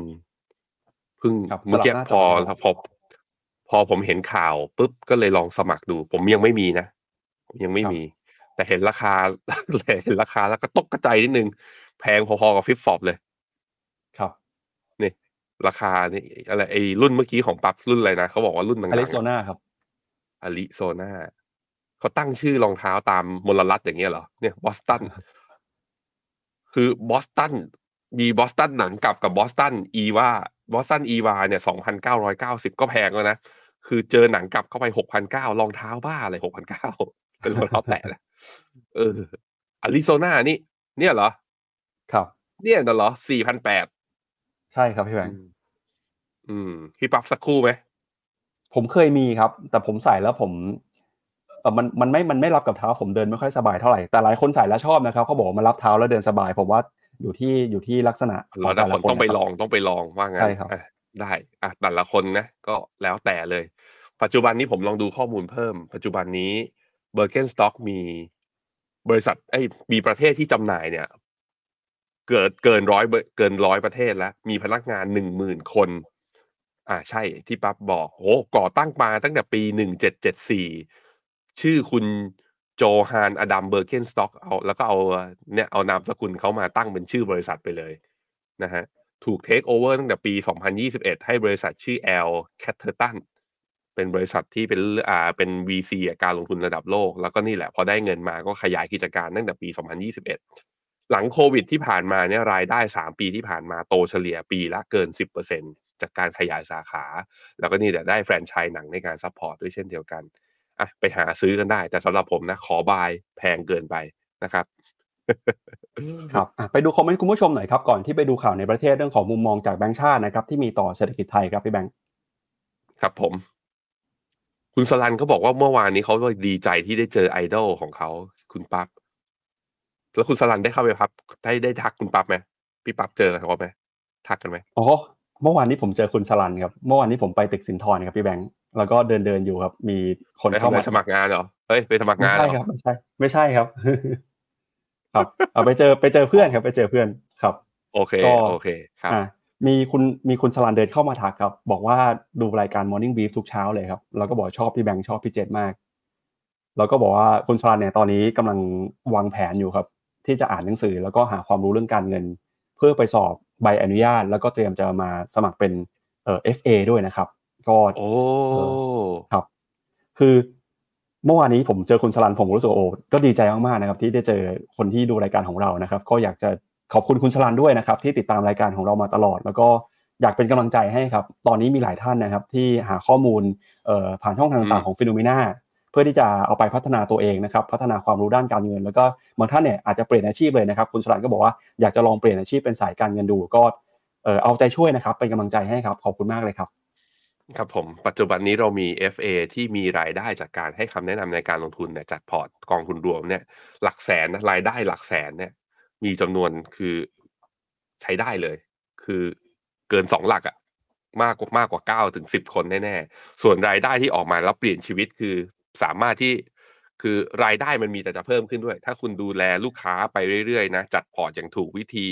เพิ่งครับเมื่อกี้สลับหน้าพอจอครับพอพอผมเห็นข่าวปุ๊บก็เลยลองสมัครดู ผมยังไม่มีนะผมยังไม่มี แต่เห็นราคาเห็นราคาแล้วก็ตกกระจายนิดนึง แพงพอๆกับฟิปฟอปเลย ครับนี่ราคานี่อะไรไอ้รุ่นเมื่อกี้ของปั๊บรุ่นอะไรนะเขาบอกว่ารุ่นต่างๆออะเล็กโซนาครับอาริโซนาเขาตั้งชื่อรองเท้าตามมลรัฐอย่างเงี้ยเหรอเนี่ยบอสตันคือบอสตัน มีบอสตันหนังกลับกับ Boston EVA Boston EVA เนี่ยสองพันเก้าร้อยเก้าสิบก็แพงแล้วนะ คือเจอหนังกลับเข้าไปหกพันเก้ารองเท้าบ้าอะไรหกพันเก้าเป็นรองเท้าแตะนะเอออาริโซนานี่ เนี่ยเหรอ ครับ เนี่ยน่ะเหรอสี่พันแปดใช่ครับพี่แบงค์อืมพี่ปั๊บสักครู่ไหมผมเคยมีครับ แต่ผมใส่แล้วผมเออมันมันไม่มันไม่รับกับเท้าผมเดินไม่ค่อยสบายเท่าไหร่แต่หลายคนใส่แล้วชอบนะครับเขาบอกว่ามันรับเท้าแล้วเดินสบายผมว่า อยู่ที่อยู่ที่ลักษณะขเราองแต่แต่คละนคนต้องไปนะลครับองต้องไปลองว่างั้นใช่ครับอะได้อะแต่ละคนนะก็แล้วแต่เลย ปัจจุบันนี้ผมลองดูข้อมูลเพิ่ม ปัจจุบันนี้ Birkenstock มีบริษัทไอ้ยมีประเทศที่จำหน่ายเนี่ย เกิดเกินร้อยเกินร้อยประเทศแล้ว มีพนักงานหนึ่งหมื่นคน อ่าใช่ที่ปั๊บบอกโอ้ก่อตั้งมาตั้งแต่ปีหนึ่งเจ็ดเจ็ดสี่ชื่อคุณ Johann Adam Birkenstock เอาแล้วก็เอาเนี่ยเอานามสกุลเขามาตั้งเป็นชื่อบริษัทไปเลยนะฮะถูกเทคโอเวอร์ตั้งแต่ปี 2021 ให้บริษัทชื่อ L Catterton เป็นบริษัทที่เป็นอ่าเป็น VC การลงทุนระดับโลก แล้วก็นี่แหละพอได้เงินมาก็ขยายกิจการตั้งแต่ปี 2021 หลังโควิดที่ผ่านมาเนี่ยรายได้ 3 ปีที่ผ่านมาโตเฉลี่ยปีละเกิน 10%จากการขยายสาขา แล้วก็นี่แหละได้แฟรนไชส์หนังในการ support ด้วยเช่นเดียวกัน อะไปหาซื้อกันได้ แต่สำหรับผมนะ ขอบายแพงเกินไปนะครับครับอะไปดูคอมเมนต์คุณผู้ชมหน่อยครับก่อนที่ไปดูข่าวในประเทศเรื่องของมุมมองจากแบงก์ชาตินะครับที่มีต่อเศรษฐกิจไทยครับพี่แบงค์ครับผม คุณสลันเขาบอกว่าเมื่อวานนี้เขาดีใจที่ได้เจอไอดอลของเขาคุณปั๊บแล้วคุณสลันได้เข้าไปพับได้ได้ทักคุณปั๊บไหมพี่ปั๊บเจอเขาไหมทักกันไหมอ๋อเมื่อวานนี้ผมเจอคุณสลันครับ เมื่อวานนี้ผมไปตึกสินทรครับพี่แบงค์ แล้วก็เดินเดินๆอยู่ครับ มีคนไปเข้าทำอะไรมาสมัครงานเหรอเฮ้ยไปสมัครไม่งานเหรใช่อครับ ไม่ใช่ ไม่ใช่ครับ ครับเอาไปเจอไปเจอเพื่อนครับ ไปเจอเพื่อนครับ โอเคก็โอเคครับอ่ามีคุณมีคุณสลันเดินเข้ามาทักครับ บอกว่าดูรายการ Morning Brief ทุกเช้าเลยครับแล้วก็บอกชอบพี่แบงค์ชอบพี่เจษมาก แล้วก็บอกว่าคุณสลันเนี่ยตอนนี้กำลังวางแผนอยู่ครับ ที่จะอ่านหนังสือแล้วก็หาความรู้เรื่องการเงิน เพื่อไปสอบใบอนุญาต แล้วก็เตรียมจะมาสมัครเป็นเอ่อ FA ด้วยนะครับ ก็โอ้เอครับ คือเมื่อวานนี้ผมเจอคุณสลันผมรู้สึกว่าโอ้ก็ดีใจมากๆนะครับ ที่ได้เจอคนที่ดูรายการของเรานะครับ ก็อยากจะขอบคุณคุณสลันด้วยนะครับ ที่ติดตามรายการของเรามาตลอด แล้วก็อยากเป็นกำลังใจให้ครับ ตอนนี้มีหลายท่านนะครับ ที่หาข้อมูลเอ่อผ่านช่องทางต่างๆของฟิโนเมนาเพื่อที่จะเอาไปพัฒนาตัวเองนะครับ พัฒนาความรู้ด้านการเงิน แล้วก็บางท่านเนี่ยอาจจะเปลี่ยนอาชีพเลยนะครับ คุณสลันก็บอกว่าอยากจะลองเปลี่ยนอาชีพเป็นสายการเงินดูก็เอ่อเอาใจช่วยนะครับ เป็นกำลังใจให้ครับขอบคุณมากเลยครับ ครับผมปัจจุบันนี้เรามี FA ที่มีรายได้จากการให้คำแนะนำในการลงทุนเนี่ยจัดพอร์ตกองทุนรวมเนี่ยหลักแสนนะรายได้หลักแสนเนี่ยมีจำนวนคือใช้ได้เลย คือเกินสองหลักอะมากกว่ามากกว่าเก้าถึงสิบคนแน่ๆ ส่วนรายได้ที่ออกมาแล้วเปลี่ยนชีวิตคือสามารถที่ คือรายได้มันมีแต่จะเพิ่มขึ้นด้วย ถ้าคุณดูแลลูกค้าไปเรื่อยๆนะจัด port อย่างถูกวิธี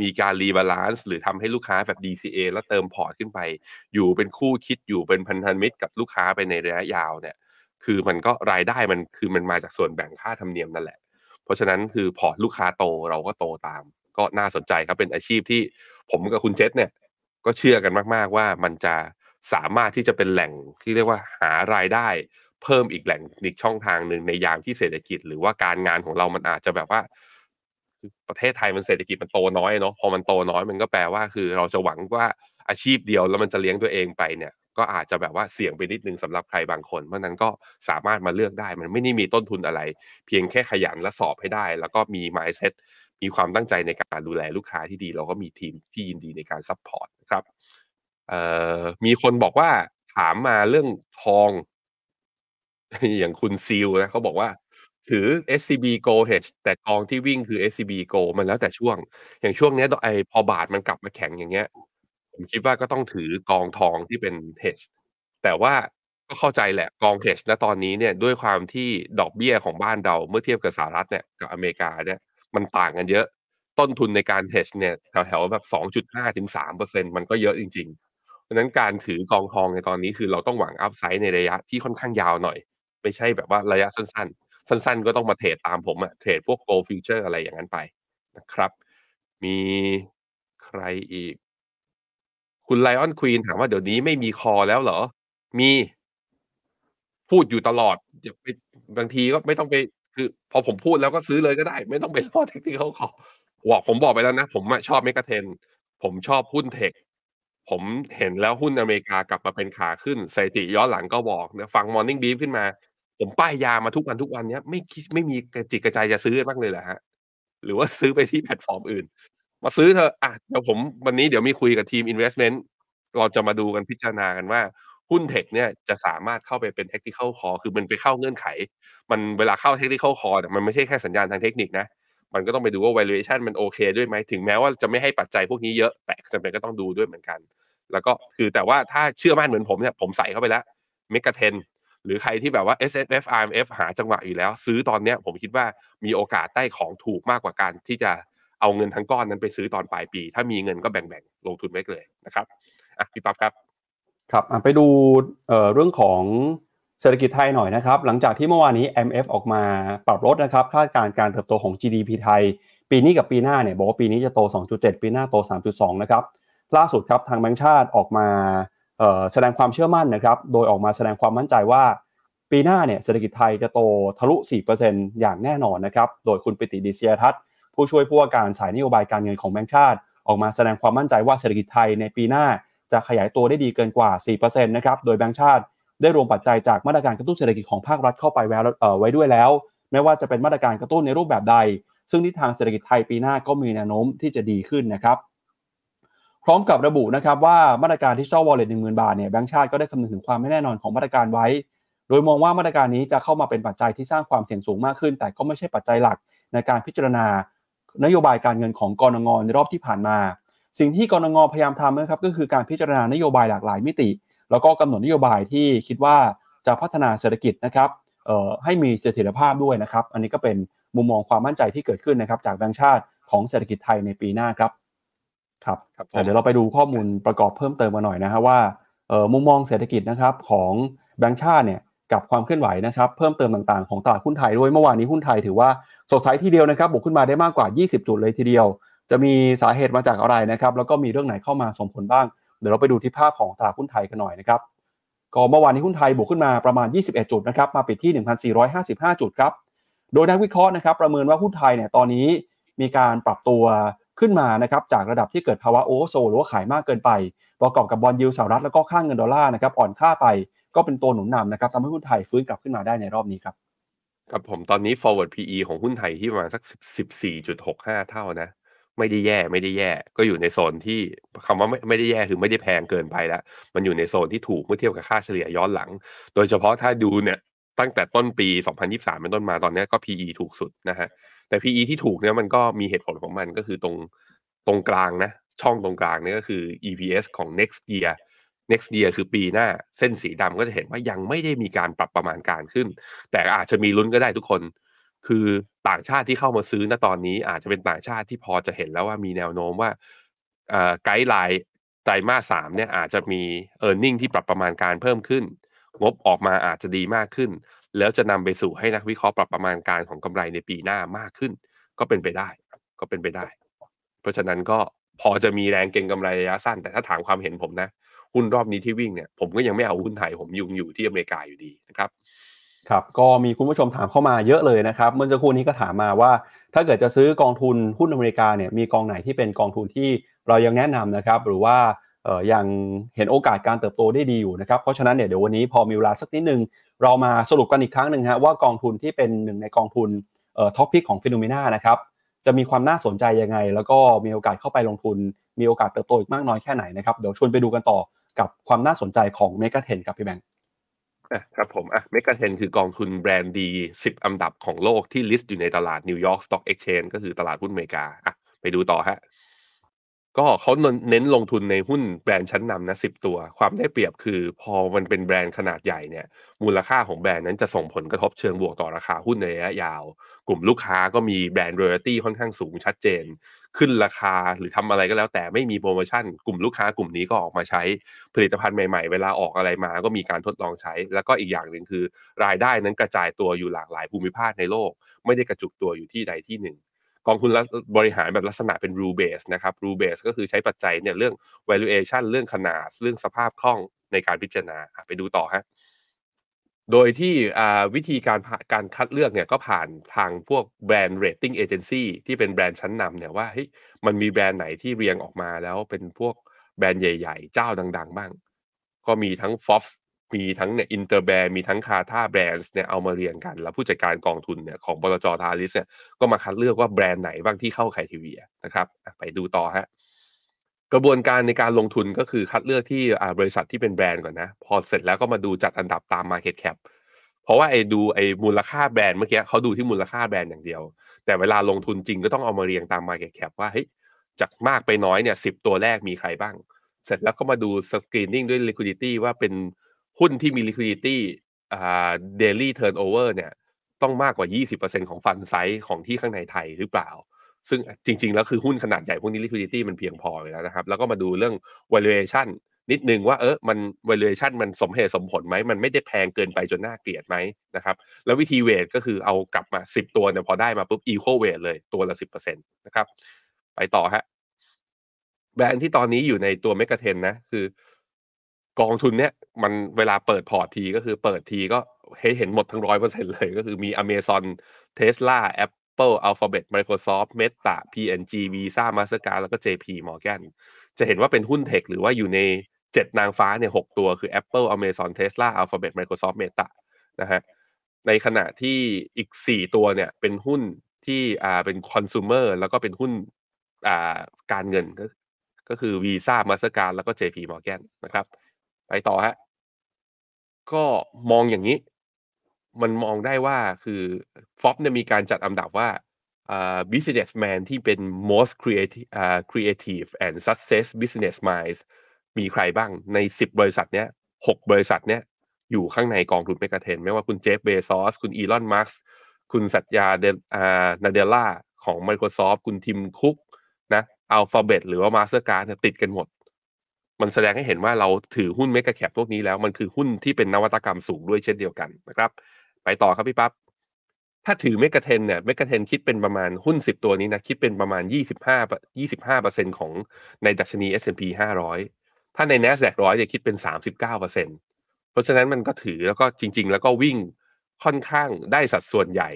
มีการ rebalance หรือทำให้ลูกค้าแบบ DCA แล้วเติม port ขึ้นไป อยู่เป็นคู่คิดอยู่เป็นพันธมิตรกับลูกค้าไปในระยะยาวเนี่ย คือมันก็รายได้มันคือมันมาจากส่วนแบ่งค่าธรรมเนียมนั่นแหละ เพราะฉะนั้นคือ port ลูกค้าโตเราก็โตตาม ก็น่าสนใจครับเป็นอาชีพที่ผมกับคุณเจษเนี่ยก็เชื่อกันมาก ๆว่ามันจะสามารถที่จะเป็นแหล่งที่เรียกว่าหารายได้ เพิ่มอีกแหล่งอีกช่องทางหนึ่งในยามที่เศรษฐกิจ หรือว่าการงานของเรามันอาจจะแบบว่า ประเทศไทยมันเศรษฐกิจมันโตน้อยเนาะพอมันโตน้อยมันก็แปลว่าคือ เราจะหวังว่าอาชีพเดียวแล้วมันจะเลี้ยงตัวเองไปเนี่ย ก็อาจจะแบบว่าเสี่ยงไปนิดนึงสำหรับใครบางคน เพราะนั้นก็สามารถมาเลือกได้ มันไม่ได้มีต้นทุนอะไร เพียงแค่ขยันและสอบให้ได้ แล้วก็มี mindset มีความตั้งใจในการดูแลลูกค้าที่ดี เราก็มีทีมที่ยินดีในการ support นะครับมีคนบอกว่าถามมาเรื่องทอง อย่างคุณซีลนะเขาบอกว่า ถือ SCB Go Hedge แต่กองที่วิ่งคือ SCB Go มันแล้วแต่ช่วง อย่างช่วงเนี้ยไอพอบาทมันกลับมาแข็งอย่างเงี้ย ผมคิดว่าก็ต้องถือกองทองที่เป็น hedge แต่ว่าก็เข้าใจแหละกอง hedge ณตอนนี้เนี่ยด้วยความที่ดอกเบี้ยของบ้านเราเมื่อเทียบกับสหรัฐเนี่ยกับอเมริกาเนี่ยมันต่างกันเยอะ ต้นทุนในการ hedge เนี่ยแถวๆแบบ2.5ถึง3%มันก็เยอะจริงๆเพราะฉะนั้นการถือกองทองในตอนนี้คือเราต้องหวังอัพไซด์ในระยะที่ค่อนข้างยาวหน่อย ไม่ใช่แบบว่าระยะสั้น ๆ สั้น ๆ ก็ต้องมาเทรดตามผมอะเทรดพวก gold future อะไรอย่างนั้นไปนะครับ มีใครอีก คุณไลออนควีนถามว่าเดี๋ยวนี้ไม่มีคอแล้วเหรอ มีพูดอยู่ตลอดอย่าไปบางทีก็ไม่ต้องไป คือ พอผมพูดแล้วก็ซื้อเลยก็ได้ ไม่ต้องไปรอ technical call บอกผมบอกไปแล้วนะ ผมอะชอบ Megatrend ผมชอบหุ้นเทค ผมเห็นแล้วหุ้นอเมริกากลับมาเป็นขาขึ้นสถิติย้อนหลังก็บอกนะฟัง Morning Brief ขึ้นมา ผมป้ายยามาทุกวันทุกวันเนี้ยไม่คิดไม่มีกระจิตกระใจจะซื้อบ้างเลยเหรอครับหรือว่าซื้อไปที่แพลตฟอร์มอื่น มาซื้อเถอะอะเดี๋ยวผมวันนี้เดี๋ยวมีคุยกับทีม Investment เราจะมาดูกันพิจารณากันว่าหุ้นเทคเนี่ยจะสามารถเข้าไปเป็น technical call คือมันไปเข้าเงื่อนไข มันเวลาเข้า technical call เนี่ยมันไม่ใช่แค่สัญญาณทางเทคนิคนะ มันก็ต้องไปดูว่า valuation มันโอเคด้วยไหมถึงแม้ว่าจะไม่ให้ปัจจัยพวกนี้เยอะ แต่จำเป็นก็ต้องดูด้วยเหมือนกัน แล้วก็คือแต่ว่าถ้าเชื่อมั่นเหมือนผมเนี่ยผมใส่เข้าไปแล้ว Mega 10 หรือใครที่แบบว่า S F F R M F หาจังหวะอยู่แล้ว ซื้อตอนเนี้ยผมคิดว่ามีโอกาสได้ของถูกมากกว่าการที่จะเอาเงินทั้งก้อนนั้นไปซื้อตอนปลายปี ถ้ามีเงินก็แบ่งๆ ลงทุนไว้เลยนะครับอะพี่ปั๊บครับ ครับไปดูเเรื่องของเศรษฐกิจไทยหน่อยนะครับ หลังจากที่เมื่อวานนี้ MF ออกมาปรับลดนะครับคาดการณ์การเติบโตของ GDP ไทย ปีนี้กับปีหน้าเนี่ยบอกว่าปีนี้จะโต 2.7 ปีหน้าโต 3.2 นะครับล่าสุดครับทางแบงก์ชาติออกมา แสดงความเชื่อมั่นนะครับ โดยออกมาแสดงความมั่นใจว่า ปีหน้าเนี่ยเศรษฐกิจไทยจะโตทะลุ 4%อย่างแน่นอนนะครับ โดยคุณปิติดิเซียทัศน์ผู้ช่วยผู้ว่าการสายนโยบายการเงินของแบงก์ชาติ ออกมาแสดงความมั่นใจว่าเศรษฐกิจไทยในปีหน้าจะขยายตัวได้ดีเกินกว่า 4%นะครับ โดยแบงก์ชาติได้รวมปัจจัยจากมาตรการกระตุ้นเศรษฐกิจของภาครัฐเข้าไปแววไว้ด้วยแล้ว ไม่ว่าจะเป็นมาตรการกระตุ้นในรูปแบบใด ซึ่งทิศทางเศรษฐกิจไทยปีหน้าก็มีแนวโน้มที่จะดีขึ้นนะครับ ร้อมกับระบุนะครับว่ามาตรการที่ Digital Wallet 10,000บาทเนี่ยแบงก์ชาติก็ได้คำนึงถึงความไม่แน่นอนของมาตรการไว้ โดยมองว่ามาตรการนี้จะเข้ามาเป็นปัจจัยที่สร้างความเสี่ยงสูงมากขึ้น แต่ก็ไม่ใช่ปัจจัยหลักในการพิจารณานโยบายการเงินของกรงงในรอบที่ผ่านมา สิ่งที่กรงงพยายามทำนะครับก็คือการพิจารณานโยบายหลากหลายมิติ แล้วก็กำหนดนโยบายที่คิดว่าจะพัฒนาเศรษฐกิจนะครับให้มีเสถียรภาพด้วยนะครับ อันนี้ก็เป็นมุมมองความมั่นใจที่เกิดขึ้นนะครับจากแบงก์ชาติของเศรษฐกิจไทยในปีหน้าครับ ครับครับผมแต่เดี๋ยวเราไปดูข้อมูลประกอบเพิ่มเติมมาหน่อยนะฮะว่าเอ่อมุมมองเศรษฐกิจนะครับของแบงก์ชาติเนี่ยกับความเคลื่อนไหวนะครับเพิ่มเติมต่างๆของตลาดหุ้นไทยด้วยเมื่อวานนี้หุ้นไทยถือว่าสดใสทีเดียวนะครับบวกขึ้นมาได้มากกว่า 20 จุดเลยทีเดียว จะมีสาเหตุมาจากอะไรนะครับแล้วก็มีเรื่องไหนเข้ามาส่งผลบ้าง เดี๋ยวเราไปดูที่ภาพของตลาดหุ้นไทยกันหน่อยนะครับก็เมื่อวานนี้หุ้นไทยบวกขึ้นมาประมาณ 21 จุดนะครับมาปิดที่ 1,455 จุดครับโดยนักวิเคราะห์นะครับประเมินว่าหุ้นไทยเนี่ยตอนนี้มีการปรับตัว ขึ้นมานะครับจากระดับที่เกิดภาวะโอเวอร์โซหรือว่าขายมากเกินไป ประกอบกับบอนด์ยีลด์สหรัฐแล้วก็ค่าเงินดอลลาร์นะครับอ่อนค่าไปก็เป็นตัวหนุนนำนะครับทำให้หุ้นไทยฟื้นกลับขึ้นมาได้ในรอบนี้ครับครับผมตอนนี้ forward PE ของหุ้นไทยที่ประมาณสัก14.65 เท่านะ ไม่ได้แย่ไม่ได้แย่ ก็อยู่ในโซนที่คำว่าไม่ไม่ได้แย่คือไม่ได้แพงเกินไปแล้ว มันอยู่ในโซนที่ถูกเมื่อเทียบกับค่าเฉลี่ยย้อนหลัง โดยเฉพาะถ้าดูเนี่ยตั้งแต่ต้นปี 2023 เป็นต้นมาตอนนี้ก็ PE ถูกสุดนะฮะ แต่ PE ที่ถูกเนี่ยมันก็มีเหตุผลของมันก็คือตรงตรงกลางนะ ช่องตรงกลางเนี่ยก็คือ EPS ของ next year next year คือปีหน้าเส้นสีดำก็จะเห็นว่ายังไม่ได้มีการปรับประมาณการขึ้น แต่อาจจะมีลุ้นก็ได้ทุกคน คือต่างชาติที่เข้ามาซื้อณตอนนี้ อาจจะเป็นต่างชาติที่พอจะเห็นแล้วว่ามีแนวโน้มว่าไกด์ไลน์ไตรมาสสามเนี่ยอาจจะมี e a r n i n g ที่ปรับประมาณการเพิ่มขึ้น งบออกมาอาจจะดีมากขึ้น แล้วจะนำไปสู่ให้นักวิเคราะห์ปรับประมาณการของกำไรในปีหน้ามากขึ้น ก็เป็นไปได้ ก็เป็นไปได้ เพราะฉะนั้นก็พอจะมีแรงเก็งกำไรระยะสั้น แต่ถ้าถามความเห็นผมนะ หุ้นรอบนี้ที่วิ่งเนี่ยผมก็ยังไม่เอาหุ้นไทยผมยุงอยู่ที่อเมริกาอยู่ดีนะครับครับก็มีคุณผู้ชมถามเข้ามาเยอะเลยนะครับ เมื่อสักครู่นี้ก็ถามมาว่า ถ้าเกิดจะซื้อกองทุนหุ้นอเมริกาเนี่ยมีกองไหนที่เป็นกองทุนที่เรายังแนะนำนะครับ หรือว่า ยังเห็นโอกาสการเติบโตได้ดีอยู่นะครับ เพราะฉะนั้นเนี่ยเดี๋ยววันนี้พอมีเวลาสักนิดนึง เรามาสรุปกันอีกครั้งหนึ่งฮะว่ากองทุนที่เป็นหนึ่งในกองทุน Top Pick ของ Finnomena นะครับจะมีความน่าสนใจยังไง แล้วก็มีโอกาสเข้าไปลงทุน มีโอกาสเติบโตอีกมากน้อยแค่ไหนนะครับเดี๋ยวชวนไปดูกันต่อกับความน่าสนใจของ MEGA 10 กับพี่แบงค์ครับผมอะ MEGA 10 คือกองทุนแบรนด์ดี 10 อันดับของโลกที่ list อยู่ในตลาด New York Stock Exchange ก็คือตลาดหุ้นอเมริกาอะไปดูต่อฮะ ก็เขาเน้นลงทุนในหุ้นแบรนด์ชั้นนำนะสิบตัว ความได้เปรียบคือพอมันเป็นแบรนด์ขนาดใหญ่เนี่ย มูลค่าของแบรนด์นั้นจะส่งผลกระทบเชิงบวกต่อราคาหุ้นในระยะยาว กลุ่มลูกค้าก็มีแบรนด์รอยตี้ค่อนข้างสูงชัดเจน ขึ้นราคาหรือทำอะไรก็แล้วแต่ไม่มีโปรโมชั่น กลุ่มลูกค้ากลุ่มนี้ก็ออกมาใช้ผลิตภัณฑ์ใหม่ๆ เวลาออกอะไรมาก็มีการทดลองใช้ แล้วก็อีกอย่างหนึ่งคือ รายได้นั้นกระจายตัวอยู่หลากหลายภูมิภาคในโลก ไม่ได้กระจุกตัวอยู่ที่ใดที่หนึ่ง กองทุนบริหารแบบลักษณะเป็น rule base นะครับ rule base ก็คือใช้ปัจจัยเนี่ยเรื่อง valuation เรื่องขนาด เรื่องสภาพคล่องในการพิจารณาไปดูต่อฮะโดยที่วิธีการการคัดเลือกเนี่ยก็ผ่านทางพวกแบรนด์ rating agency ที่เป็นแบรนด์ชั้นนำเนี่ยว่าเฮ้ยมันมีแบรนด์ไหนที่เรียงออกมาแล้วเป็นพวกแบรนด์ใหญ่ ๆ เจ้าดัง ๆ บ้าง ก็มีทั้ง Forbes มีทั้งเนี่ย Interbrand มีทั้ง Kantar Brandz เนี่ยเอามาเรียงกัน แล้วผู้จัดการกองทุนเนี่ยของบลจ Talis เนี่ยก็มาคัดเลือกว่าแบรนด์ไหนบ้างที่เข้า criteria นะครับไปดูต่อฮะกระบวนการในการลงทุนก็คือคัดเลือกที่บริษัทที่เป็นแบรนด์ก่อนนะ พอเสร็จแล้วก็มาดูจัดอันดับตาม Market Cap เพราะว่าไอ้ดูไอ้มูลค่าแบรนด์เมื่อกี้เขาดูที่มูลค่าแบรนด์อย่างเดียว แต่เวลาลงทุนจริงก็ต้องเอามาเรียงตาม Market Cap ว่าเฮ้ยจากมากไปน้อยเนี่ยสิตัวแรกมีใครบ้าง เสร็จแล้วก็มาดู screening ด้วย liquidity ว่าเป็น หุ้นที่มี liquidity อ่า daily turnover เนี่ย ต้องมากกว่า 20%ของฟันไซส์ของที่ข้างในไทยหรือเปล่า ซึ่งจริง ๆ แล้วคือหุ้นขนาดใหญ่พวกนี้ liquidity มันเพียงพออยู่แล้วนะครับ แล้วก็มาดูเรื่อง valuation นิดนึงว่าเออมัน valuation มันสมเหตุสมผลไหม มันไม่ได้แพงเกินไปจนน่าเกลียดไหมนะครับ แล้ววิธีเวทก็คือเอากลับมา 10 ตัวเนี่ยพอได้มาปุ๊บ equal weight เลยตัวละ 10%นะครับ ไปต่อฮะ แบรนด์ที่ตอนนี้อยู่ในตัวเมกะเทนนะ คือ กองทุนเนี้ยมันเวลาเปิดพอร์ตทีก็คือเปิดทีก็ให้เห็นหมดทั้งร้อยเปอร์เซ็นเลยก็คือมี Amazon Tesla Apple Alphabet Microsoft Meta PNG Visa Mastercard แล้วก็ JP Morgan จะเห็นว่าเป็นหุ้นเทคหรือว่าอยู่ในเจ็ดนางฟ้าเนี่ยหกตัวคือ Apple Amazon Tesla Alphabet Microsoft Meta นะฮะในขณะที่อีกสี่ตัวเนี่ยเป็นหุ้นที่อ่าเป็นคอน sumer แล้วก็เป็นหุ้นอ่าการเงินก็ก็คือ Visa Mastercard แล้วก็ JP Morgan นะครับ ไปต่อฮะ ก็มองอย่างนี้ มันมองได้ว่าคือฟอปเนี่ยมีการจัดอันดับว่าอ่า businessman ที่เป็น most creative อ่า creative and success business minds มีใครบ้างใน 10 บริษัทเนี้ยหกบริษัทเนี้ยอยู่ข้างในกองทุนเมกะเทนไม่ว่าคุณเจฟเบซอสคุณอีลอนมัสคุณสัตยาเดนาเดล่าของ Microsoft คุณทิมคุกนะ Alphabet หรือว่า Mastercard ติดกันหมด มันแสดงให้เห็นว่าเราถือหุ้น mega cap พวกนี้แล้วมันคือหุ้นที่เป็นนวัตกรรมสูงด้วยเช่นเดียวกันนะครับ ไปต่อครับพี่ปั๊บถ้าถือ MEGA 10 เนี่ย MEGA 10 คิดเป็นประมาณหุ้น 10 ตัวนี้นะ คิดเป็นประมาณ 25 25%ของในดัชนี S&P 500 ถ้าใน NASDAQ 100เนี่ยคิดเป็น 39%เพราะฉะนั้นมันก็ถือแล้วก็จริง ๆ แล้วก็วิ่งค่อนข้างได้สัดส่วนใหญ่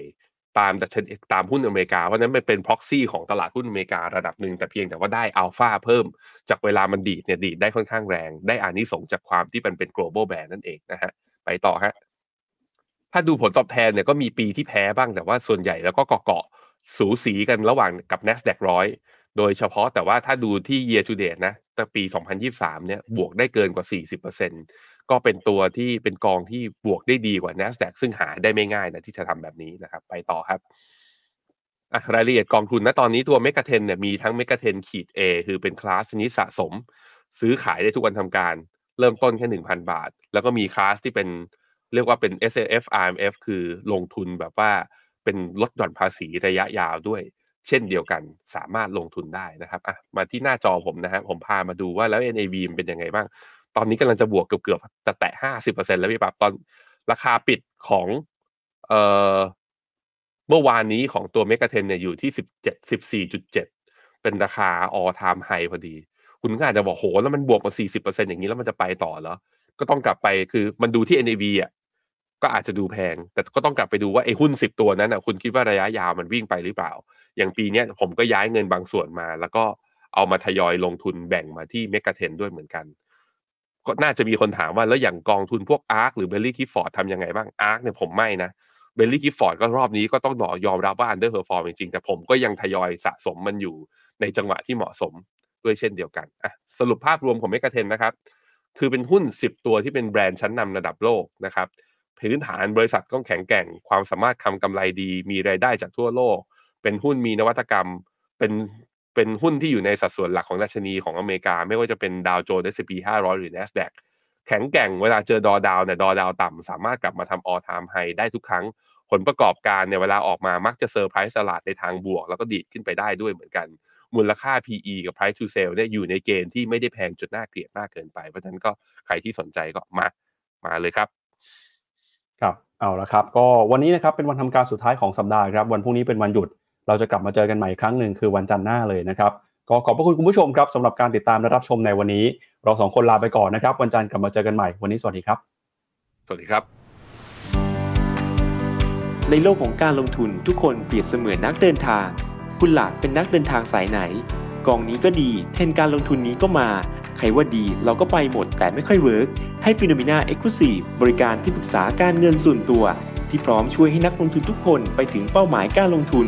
ตามดัชนีตามหุ้นอเมริกา เพราะนั้นมันเป็น proxy ของตลาดหุ้นอเมริการะดับหนึ่งแต่เพียงแต่ว่าได้อัลฟาเพิ่ม จากเวลามันดีดเนี่ยดีดได้ค่อนข้างแรง ได้อานิสงส์จากความที่มันเป็น global band นั่นเองนะฮะไปต่อฮะถ้าดูผลตอบแทนเนี่ยก็มีปีที่แพ้บ้างแต่ว่าส่วนใหญ่แล้วก็เกาะๆสูสีกันระหว่างกับ NASDAQ ร้อยโดยเฉพาะแต่ว่าถ้าดูที่ year to date นะตั้งปี 2023 เนี่ยบวกได้เกินกว่า 40% ก็เป็นตัวที่เป็นกองที่บวกได้ดีกว่า NASDAQ ซึ่งหาได้ไม่ง่ายนะที่จะทำแบบนี้นะครับ ไปต่อครับรายละเอียดกองทุนนะตอนนี้ตัวเมกะเทนเนี่ยมีทั้งเมกะเทนขีด A คือเป็นคลาสชนิดสะสม ซื้อขายได้ทุกวันทำการ เริ่มต้นแค่หนึ่งพันบาท แล้วก็มีคลาสที่เป็นเรียกว่าเป็น S F R M F คือลงทุนแบบว่าเป็นลดหย่อนภาษีระยะยาวด้วย เช่นเดียวกันสามารถลงทุนได้นะครับอะมาที่หน้าจอผมนะฮะผมพามาดูว่าแล้ว NAV มันเป็นยังไงบ้าง ตอนนี้กำลังจะบวกเกือบๆจะแตะห้าสิบเปอร์เซ็นแล้วพี่ปั๊บตอนราคาปิดของเอ่อเมื่อวานนี้ของตัวเมกะเทนเนี่ยอยู่ที่สิบเจ็ดสิบสี่จุดเจ็ดเป็นราคา all time high พอดี คุณก็อาจจะบอกโหแล้วมันบวกมาสี่สิบเปอร์เซ็นอย่างนี้แล้วมันจะไปต่อเหรอ ก็ต้องกลับไปคือมันดูที่ NAV อะก็อาจจะดูแพง แต่ก็ต้องกลับไปดูว่าไอ้หุ้นสิบตัวนั้นอะคุณคิดว่าระยะยาวมันวิ่งไปหรือเปล่า อย่างปีเนี้ยผมก็ย้ายเงินบางส่วนมา แล้วก็เอามาทยอยลงทุนแบ่งมาที่เมกะเทนด้วยเหมือนกัน ก็น่าจะมีคนถามว่าแล้วอย่างกองทุนพวก ARK หรือ Baillie Gifford ทำยังไงบ้าง ARK เนี่ยผมไม่นะ Baillie Gifford ก็รอบนี้ก็ต้องบอยอมรับว่า underperform จริงๆ แต่ผมก็ยังทยอยสะสมมันอยู่ในจังหวะที่เหมาะสมด้วยเช่นเดียวกันอะสรุปภาพรวมของ MEGA 10 นะครับ คือเป็นหุ้น 10 ตัวที่เป็นแบรนด์ชั้นนำระดับโลกนะครับพื้นฐานบริษัทก็แข็งแกร่ง ความสามารถทำกำไรดี มีรายได้จากทั่วโลก เป็นหุ้นมีนวัตกรรม เป็น เป็นหุ้นที่อยู่ในสัดส่วนหลักของดัชนีของอเมริกา ไม่ว่าจะเป็นดาวโจนส์ S&P 500 หรือ NASDAQ แข็งแกร่งเวลาเจอดอดาวเนี่ยดอดาวต่ำสามารถกลับมาทำ all time high ได้ทุกครั้ง ผลประกอบการเนี่ยเวลาออกมามักจะเซอร์ไพรส์ตลาดในทางบวก แล้วก็ดีดขึ้นไปได้ด้วยเหมือนกัน มูลค่า PE กับ Price to Sale เนี่ยอยู่ในเกณฑ์ที่ไม่ได้แพงจนน่าเกลียดมากเกินไป เพราะฉะนั้นก็ใครที่สนใจก็มามาเลยครับ ครับเอาละครับ ก็วันนี้นะครับเป็นวันทำการสุดท้ายของสัปดาห์ครับ วันพรุ่งนี้เป็นวันหยุด เราจะกลับมาเจอกันใหม่อีกครั้งหนึ่งคือวันจันทร์หน้าเลยนะครับก็ขอบพระคุณคุณผู้ชมครับสำหรับการติดตามและรับชมในวันนี้ เราสองคนลาไปก่อนนะครับวันจันทร์กลับมาเจอกันใหม่วันนี้สวัสดีครับ สวัสดีครับ ในโลกของการลงทุนทุกคนเปรียบเสมือนนักเดินทาง คุณล่ะเป็นนักเดินทางสายไหน กองนี้ก็ดี เทรนด์การลงทุนนี้ก็มา ใครว่าดีเราก็ไปหมดแต่ไม่ค่อยเวิร์กให้ Finnomena Exclusive บริการที่ปรึกษาการเงินส่วนตัว ที่พร้อมช่วยให้นักลงทุนทุกคนไปถึงเป้าหมายการลงทุน